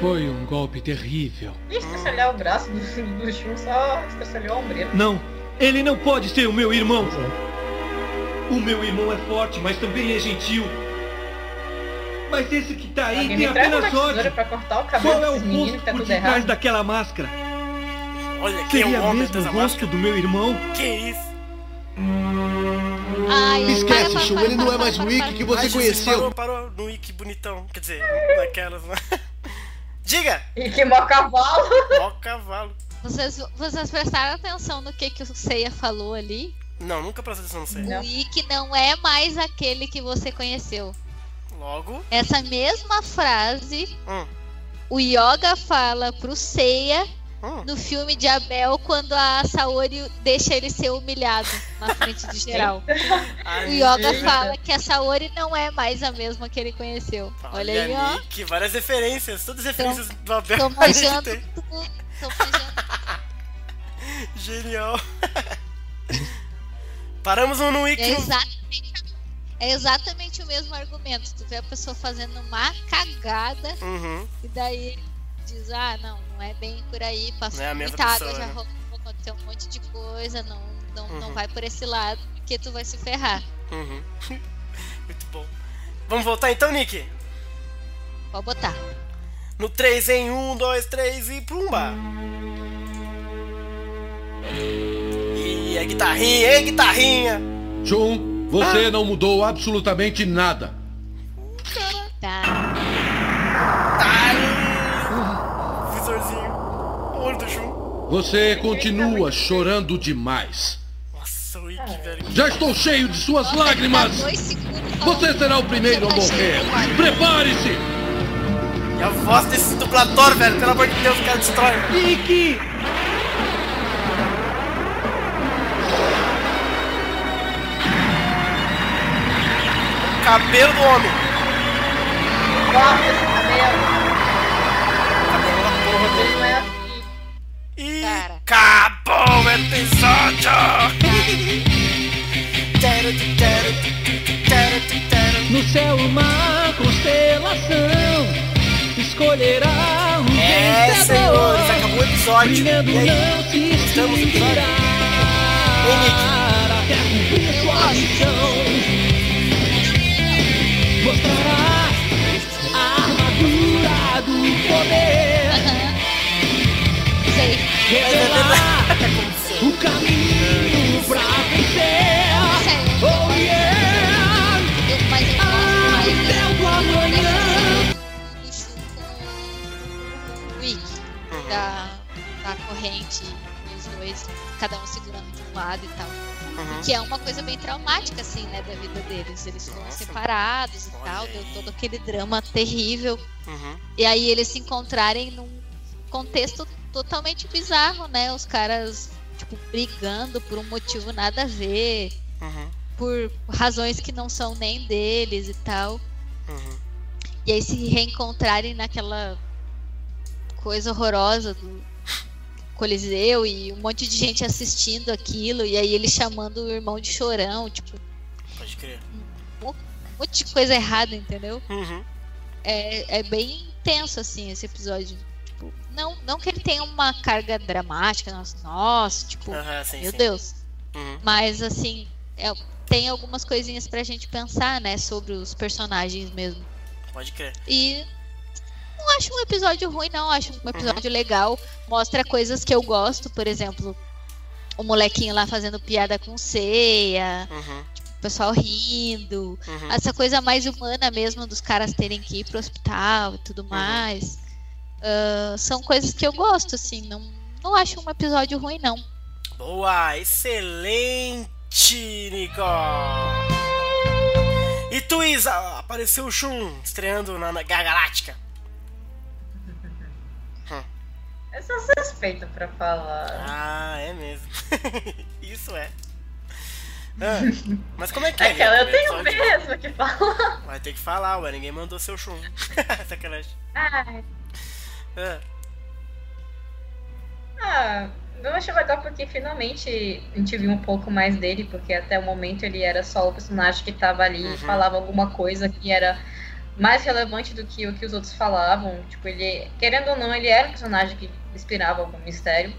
Foi um golpe terrível. E estraçalhar o braço do, do Shun só estraçalhou a ombreira. Não, ele não pode ser o meu irmão. É. O meu irmão é forte, mas também é gentil. Mas esse que tá aí Alguém tem apenas ódio. Qual é o rosto que tá por tudo detrás errado. daquela máscara? Olha quem é Seria o homem mesmo o rosto máscara. do meu irmão? Que isso? Ai, Esquece, Shun, para, ele não é mais o Ikki que você Ai, conheceu. Parou, parou no wiki bonitão. Quer dizer, naquelas. né? Diga! E que mó cavalo. Ó o cavalo. Vocês, vocês prestaram atenção no que, que o Seiya falou ali? Não, nunca prestei atenção, não sei. Não. O Ikki não é mais aquele que você conheceu. Logo. Essa mesma frase Hum. o Yoga fala pro Seiya Hum. no filme de Abel quando a Saori deixa ele ser humilhado na frente de geral. O Yoga fala que a Saori não é mais a mesma que ele conheceu. Olha aí, ó. Nick, várias referências. Todas as referências do Abel Tô manjando. Genial. Paramos no wiki. É exatamente, é exatamente o mesmo argumento. Tu vê a pessoa fazendo uma cagada Uhum. e daí diz, ah, não, não é bem por aí, passou Não é muita água, pessoa, já né? rolou, aconteceu um monte de coisa, não, não, não Uhum. vai por esse lado, porque tu vai se ferrar. Uhum. Muito bom. Vamos voltar então, Nick? Pode botar. No 3 em 1, 2, 3 e plumba. E a guitarrinha, e guitarrinha. Shun, você não mudou absolutamente nada. Tá. Tá. Visorzinho. Olho do Shun. Você continua chorando demais. Nossa, o Ikki, velho. Já estou cheio de suas lágrimas. Você será o primeiro a tá morrer. Prepare-se! E a voz desse dublador, velho. Pelo amor de Deus, o cara destrói. O cabelo do homem. Corta esse cabelo. Cabelo da porra Ele dele. não é assim. E Cara. acabou o episódio. No céu uma constelação escolherá um É, vencedor. senhores, acabou o episódio. Brilhando E aí? Gostamos do episódio? extinguirá Ei, Nick. até cumprir sua missão. Mostrará a armadura do poder. Sei. Revelar o caminho Da, da corrente e os dois, cada um segurando de um lado e tal. Uhum. Que é uma coisa bem traumática, assim, né, da vida deles. Eles foram Nossa. separados e Olha tal, aí. deu todo aquele drama terrível. Uhum. E aí eles se encontrarem num contexto totalmente bizarro, né? Os caras, tipo, brigando por um motivo nada a ver. Uhum. Por razões que não são nem deles e tal. Uhum. E aí se reencontrarem naquela coisa horrorosa do Coliseu e um monte de gente assistindo aquilo. E aí ele chamando o irmão de chorão, tipo. Pode crer. Um monte de coisa errada, entendeu? Uhum. É, é bem intenso, assim, esse episódio. Tipo, não, não que ele tenha uma carga dramática, nossa, nossa tipo, Uhum, sim, meu sim. Deus. Uhum. Mas, assim, é- tem algumas coisinhas pra gente pensar, né, sobre os personagens mesmo. Pode crer. E não acho um episódio ruim, não. Acho um episódio legal. Mostra coisas que eu gosto, por exemplo, o molequinho lá fazendo piada com ceia, Uhum. o pessoal rindo. Uhum. Essa coisa mais humana mesmo dos caras terem que ir pro hospital e tudo mais. Ah, são coisas que eu gosto, assim. Não, não acho um episódio ruim, não. Boa, excelente, Nicole. E tu, Isa, apareceu o Shun estreando na, na Galáctica. Eu sou suspeita pra falar. Ah, é mesmo. Isso é. Ah, mas como é que é? Aquela eu Primeiro tenho mesmo que falar. Vai ter que falar, ué. Ninguém mandou seu Shun. Sacanagem. Ai. Ah, Ah, eu achei legal porque finalmente a gente viu um pouco mais dele, porque até o momento ele era só o personagem que tava ali Uhum. e falava alguma coisa que era mais relevante do que o que os outros falavam. Tipo, ele, querendo ou não, ele era um personagem que inspirava algum mistério.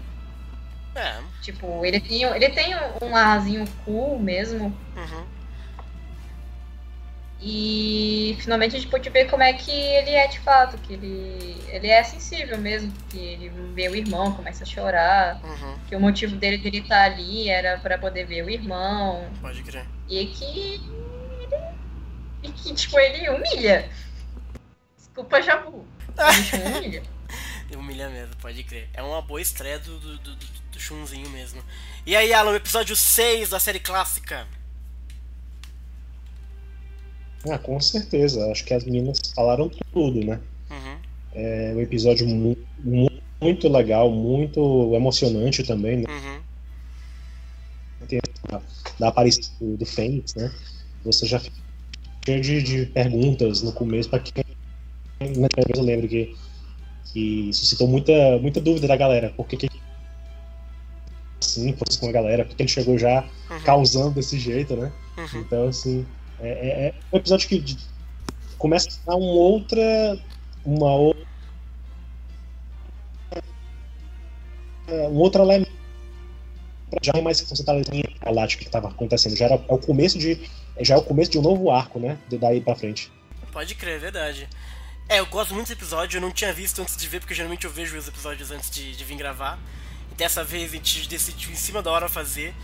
é. Tipo, ele tem, ele tem um arzinho cool mesmo. Uhum. E finalmente a gente pôde ver como é que ele é de fato, que ele, ele é sensível mesmo, que ele vê o irmão, começa a chorar, Uhum. que o motivo dele dele estar ali era pra poder ver o irmão, Pode crer. e que ele, e que tipo ele humilha. Desculpa, Jabu. Bicho humilha. Humilha mesmo, pode crer. É uma boa estreia do, do, do, do- Shunzinho mesmo. E aí, Alan, episódio 6 da série clássica. Ah, com certeza. Acho que as meninas falaram tudo, né? Uhum. É um episódio mu mu muito legal, muito emocionante também, né? Uhum. Tem a- da aparição do, do Fênix, né? Você já fica cheio de, de perguntas no começo, para quem eu lembro que, que suscitou muita, muita dúvida da galera. Por que, que assim fosse com a galera? Porque ele chegou já Uhum. causando desse jeito, né? Uhum. Então, assim, é, é- é um episódio que de- começa a dar uma outra. Uma outra. Um outro elemento. Já é mais tá ali galáctica que estava acontecendo. Já era, é o começo de. Já é o começo de um novo arco, né? De daí pra frente. Pode crer, é verdade. É, eu gosto muito desse episódio, eu não tinha visto antes de ver, porque geralmente eu vejo os episódios antes de, de vir gravar. E dessa vez a gente decidiu em cima da hora fazer.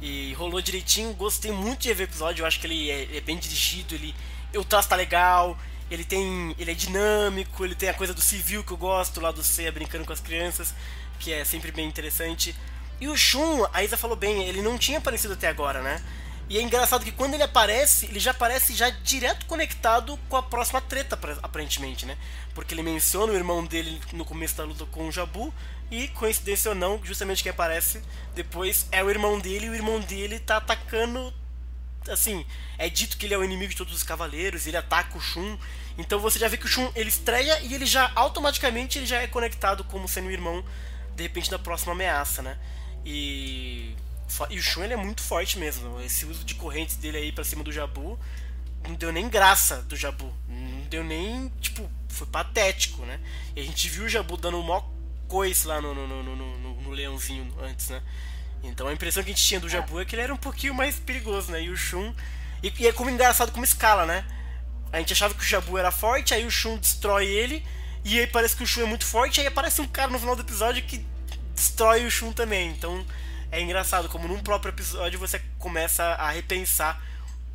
E rolou direitinho, gostei muito de ver o episódio, eu acho que ele é, é bem dirigido, ele. O traço tá legal, ele tem. ele é dinâmico, ele tem a coisa do civil que eu gosto, lá do Ceia brincando com as crianças, que é sempre bem interessante. E o Shun, a Isa falou bem, ele não tinha aparecido até agora, né? E é engraçado que quando ele aparece, ele já aparece já direto conectado com a próxima treta, apar- aparentemente, né? Porque ele menciona o irmão dele no começo da luta com o Jabu, e coincidência ou não, justamente quem aparece depois é o irmão dele, e o irmão dele tá atacando. Assim, é dito que ele é o inimigo de todos os cavaleiros, ele ataca o Shun. Então você já vê que o Shun ele estreia e ele já automaticamente ele já é conectado como sendo o irmão, de repente, da próxima ameaça, né? E. E o Shun ele é muito forte mesmo. Esse uso de correntes dele aí pra cima do Jabu não deu nem graça do Jabu. Não deu nem. Tipo, foi patético, né? E a gente viu o Jabu dando um mó coice lá no, no, no, no, no- no leãozinho antes, né? Então a impressão que a gente tinha do Jabu é que ele era um pouquinho mais perigoso, né? E o Shun. E, e é como engraçado como escala, né? A gente achava que o Jabu era forte, aí o Shun destrói ele, e aí parece que o Shun é muito forte, aí aparece um cara no final do episódio que destrói o Shun também. Então é engraçado como num próprio episódio você começa a repensar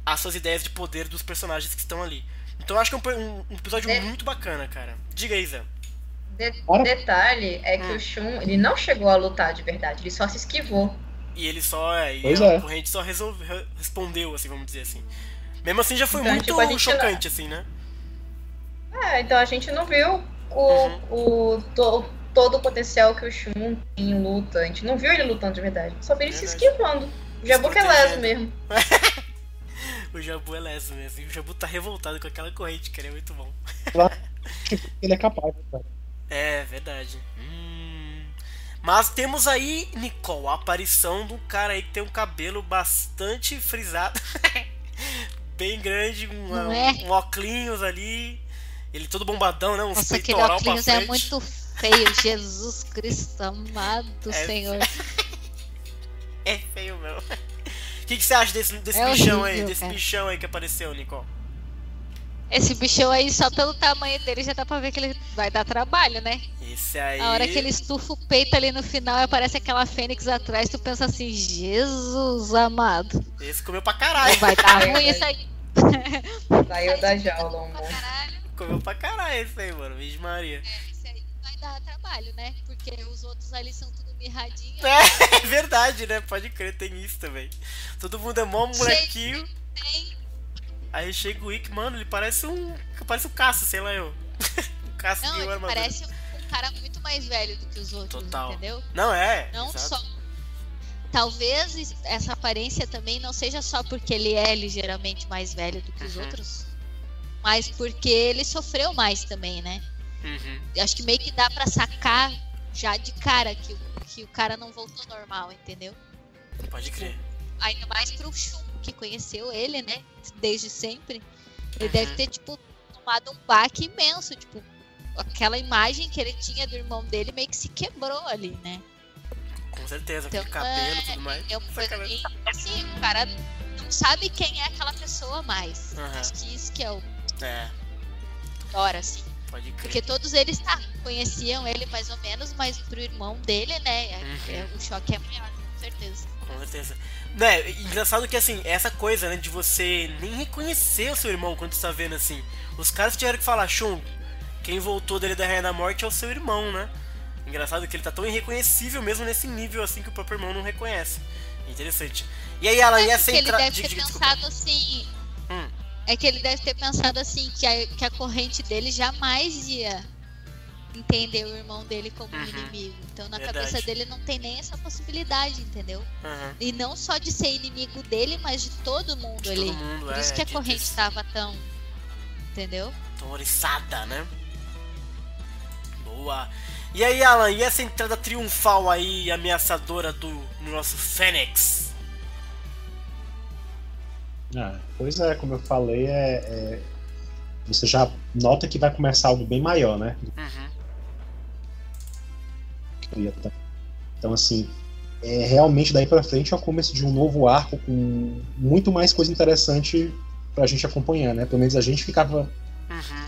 as suas ideias de poder dos personagens que estão ali. Então eu acho que é um, um- episódio É. muito bacana, cara. Diga aí, Zé. De- detalhe é que Hum. o Shun, ele não chegou a lutar de verdade, ele só se esquivou. E ele só. É, e Pois a é. corrente só resolve, re- respondeu, assim, vamos dizer assim. Mesmo assim já foi Então, muito tipo, a chocante, assim, né? É, então a gente não viu o, Uhum. o to- todo o potencial que o Shun tem em luta. A gente não viu ele lutando de verdade. Só viu ele se esquivando. O Jabu que é leso mesmo. o Jabu é leso mesmo. E o Jabu tá revoltado com aquela corrente, que ele é muito bom. ele é capaz, cara. É, verdade. Hum... Mas temos aí, Nicole, a aparição de um cara aí que tem um cabelo bastante frisado. Bem grande, um, é? um óculos ali. Ele todo bombadão, né? Um Nossa, aquele óculos é muito feio. Jesus Cristo amado, é Senhor. É feio, meu. O que, que você acha desse, desse é bichão horrível, aí? Desse cara. bichão aí que apareceu, Nicole? Esse bichão aí, só pelo tamanho dele, já dá pra ver que ele vai dar trabalho, né? Esse aí. A hora que ele estufa o peito ali no final e aparece aquela fênix atrás, tu pensa assim, Jesus amado. Esse comeu pra caralho. Vai dar ruim isso aí. Saiu da jaula, amor. Comeu pra caralho esse aí, mano. Vixe Maria. É, vai dar trabalho, né? Porque os outros ali são tudo mirradinho. É, é verdade, né? Pode crer, tem isso também. Todo mundo é mó molequinho. Tem Aí chega o Wick, mano, ele parece um. Parece um caça, sei lá eu. um caça Não, de ele armadura. parece um cara muito mais velho do que os outros, Total. entendeu? Não é. Não exato. só. Talvez essa aparência também não seja só porque ele é ligeiramente mais velho do que os Uhum. outros, mas porque ele sofreu mais também, né? Uhum. Acho que meio que dá pra sacar já de cara que, o- que o cara não voltou normal, entendeu? Pode crer. Ainda mais pro Shun, que conheceu ele, né? Desde sempre. Ele Uhum. deve ter, tipo, tomado um baque imenso. Tipo, aquela imagem que ele tinha do irmão dele meio que se quebrou ali, né? Com certeza, Então, aquele cabelo e é, tudo mais. é coisa Sacanagem. que, assim, o cara não sabe quem é aquela pessoa mais. Aham. Acho que isso que é o É, hora, assim. Pode crer. Porque todos eles tá, conheciam ele mais ou menos, mas pro irmão dele, né? é- Uhum. é- o choque é maior, com certeza. Com certeza. Né, engraçado que assim, essa coisa, né, de você nem reconhecer o seu irmão quando você tá vendo assim. Os caras tiveram que falar, Shun, quem voltou dele da Rainha da Morte é o seu irmão, né? Engraçado que ele tá tão irreconhecível mesmo nesse nível assim que o próprio irmão não reconhece. Interessante. E aí ela É ia porque ser ele deve ter desculpa. pensado assim. Hum. É que ele deve ter pensado assim, que a, que a corrente dele jamais ia entender o irmão dele como um Uhum. inimigo. Então na Verdade. cabeça dele não tem nem essa possibilidade, entendeu? Aham. E não só de ser inimigo dele, mas de todo mundo De ali. todo mundo, Por é, isso que a corrente estava tão. Entendeu? Tão oriçada, né? Boa. E aí, Alan, e essa entrada triunfal aí, ameaçadora do nosso Fênix? Ah, pois é, como eu falei, é, é- você já nota que vai começar algo bem maior, né? Uhum. Então, assim, é, realmente daí pra frente é o começo de um novo arco com muito mais coisa interessante pra gente acompanhar, né? Pelo menos a gente ficava. Uhum.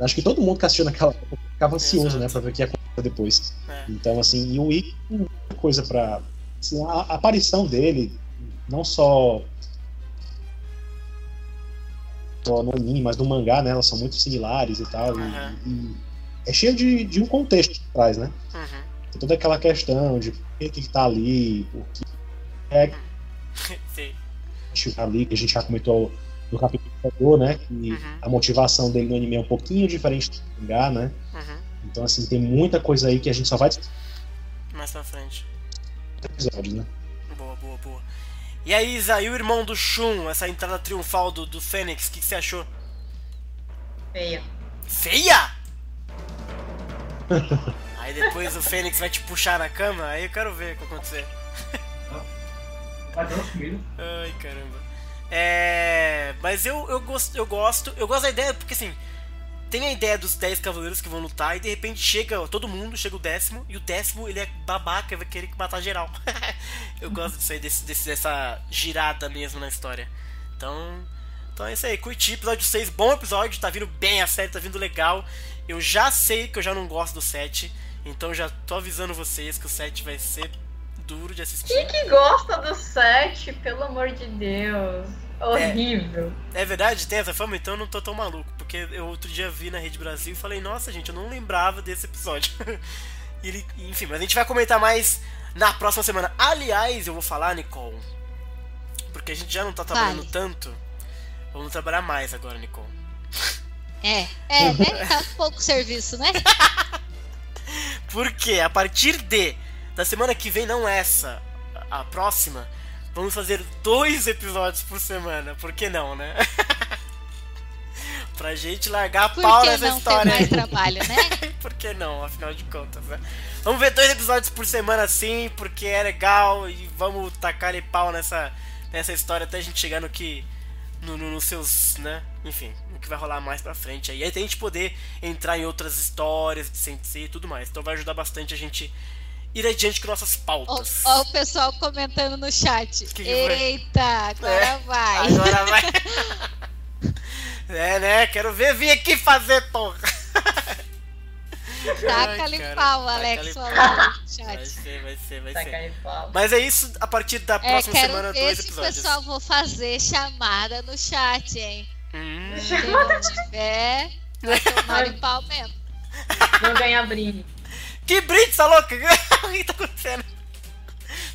Acho que todo mundo que assistiu naquela época ficava ansioso, Exato. né? Pra ver o que ia acontecer depois. É. Então, assim, e o tem muita coisa pra. assim, a, a aparição dele, não só. Só no anime, mas no mangá, né? Elas são muito similares e tal. e- Uhum. E, é cheio de, de um contexto por trás, né? Uhum. Tem toda aquela questão de por que que tá ali, por que é Sim. que tá ali, que a gente já comentou no capítulo anterior, né? Que Uhum. a motivação dele no anime é um pouquinho diferente do mangá, né? Uhum. Então, assim, tem muita coisa aí que a gente só vai Mais pra frente. episódio, né? Boa, boa, boa. E aí, Isa, e o irmão do Shun, essa entrada triunfal do, do Fênix, o que, que você achou? Feia. Feia? aí depois o Fênix vai te puxar na cama, aí eu quero ver o que vai acontecer. Vai comigo. Ai, caramba. É. Mas eu, eu, gosto, eu gosto. Eu gosto da ideia, porque assim. Tem a ideia dos 10 cavaleiros que vão lutar e de repente chega todo mundo, chega o décimo, e o décimo ele é babaca e vai querer matar geral. eu gosto disso aí, desse, desse- dessa girada mesmo na história. Então. Então é isso aí, curti episódio 6, bom episódio, tá vindo bem a série, tá vindo legal. Eu já sei que eu já não gosto do 7, então já tô avisando vocês que o 7 vai ser duro de assistir. Quem que gosta do 7? Pelo amor de Deus. Horrível. É verdade? Tem essa fama? Então eu não tô tão maluco. Porque eu outro dia vi na Rede Brasil e falei, nossa gente, eu não lembrava desse episódio. E ele, enfim, mas a gente vai comentar mais na próxima semana. Aliás, eu vou falar, Nicole, porque a gente já não tá trabalhando tanto. Vamos trabalhar mais agora, Nicole. É, é, né? Tá pouco serviço, né? Porque a partir de da semana que vem, não essa, a próxima, vamos fazer dois episódios por semana. Por que não, né? pra gente largar a Por pau que nessa não história. ter mais aí. trabalho, né? por que não, afinal de contas, né? Vamos ver dois episódios por semana sim, porque é legal e vamos tacar e pau nessa, nessa história até a gente chegar no que. No, no- nos seus, né? Enfim, no que vai rolar mais pra frente aí. Aí até a gente poder entrar em outras histórias de Sensei e tudo mais. Então vai ajudar bastante a gente ir adiante com nossas pautas. ó o pessoal comentando no chat. Que que? Eita, agora É, vai. Agora vai. é, né? Quero ver vir aqui fazer, porra. Taca-lhe pau, Alex pau. falou no Vai ser, vai ser, vai ser. pau. Mas é isso, a partir da É, próxima quero semana, ver dois se o episódios. pessoal vou fazer chamada no chat, hein? Hum, Se não tiver, vai tomar em pau mesmo. Não ganha brinde. Que brinde, tá louca? o que tá acontecendo?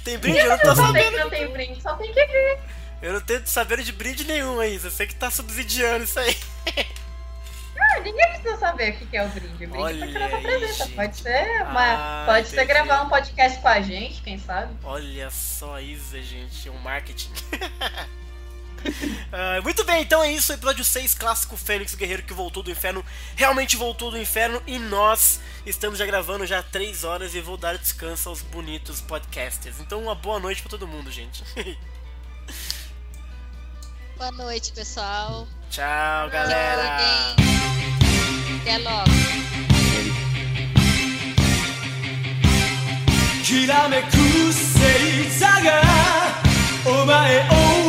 Tem brinde? Eu não tô sabendo. não tem brinde, só tem que ver. Eu não tenho saber de brinde nenhum aí. Eu sei que tá subsidiando isso aí. Ah, ninguém precisa saber o que é o brinde. O brinde Olha sua aí, presença. gente. Pode ser, uma, Ah, pode ser gravar um podcast com a gente, quem sabe? Olha só isso, gente. Um marketing. uh, muito bem, então é isso. Episódio 6, clássico Fênix Guerreiro que voltou do inferno. Realmente voltou do inferno e nós estamos já gravando já 3 horas e vou dar descanso aos bonitos podcasters. Então, uma boa noite para todo mundo, gente. boa noite, pessoal. Tchau, galera. Até logo. きらめく星座がお前を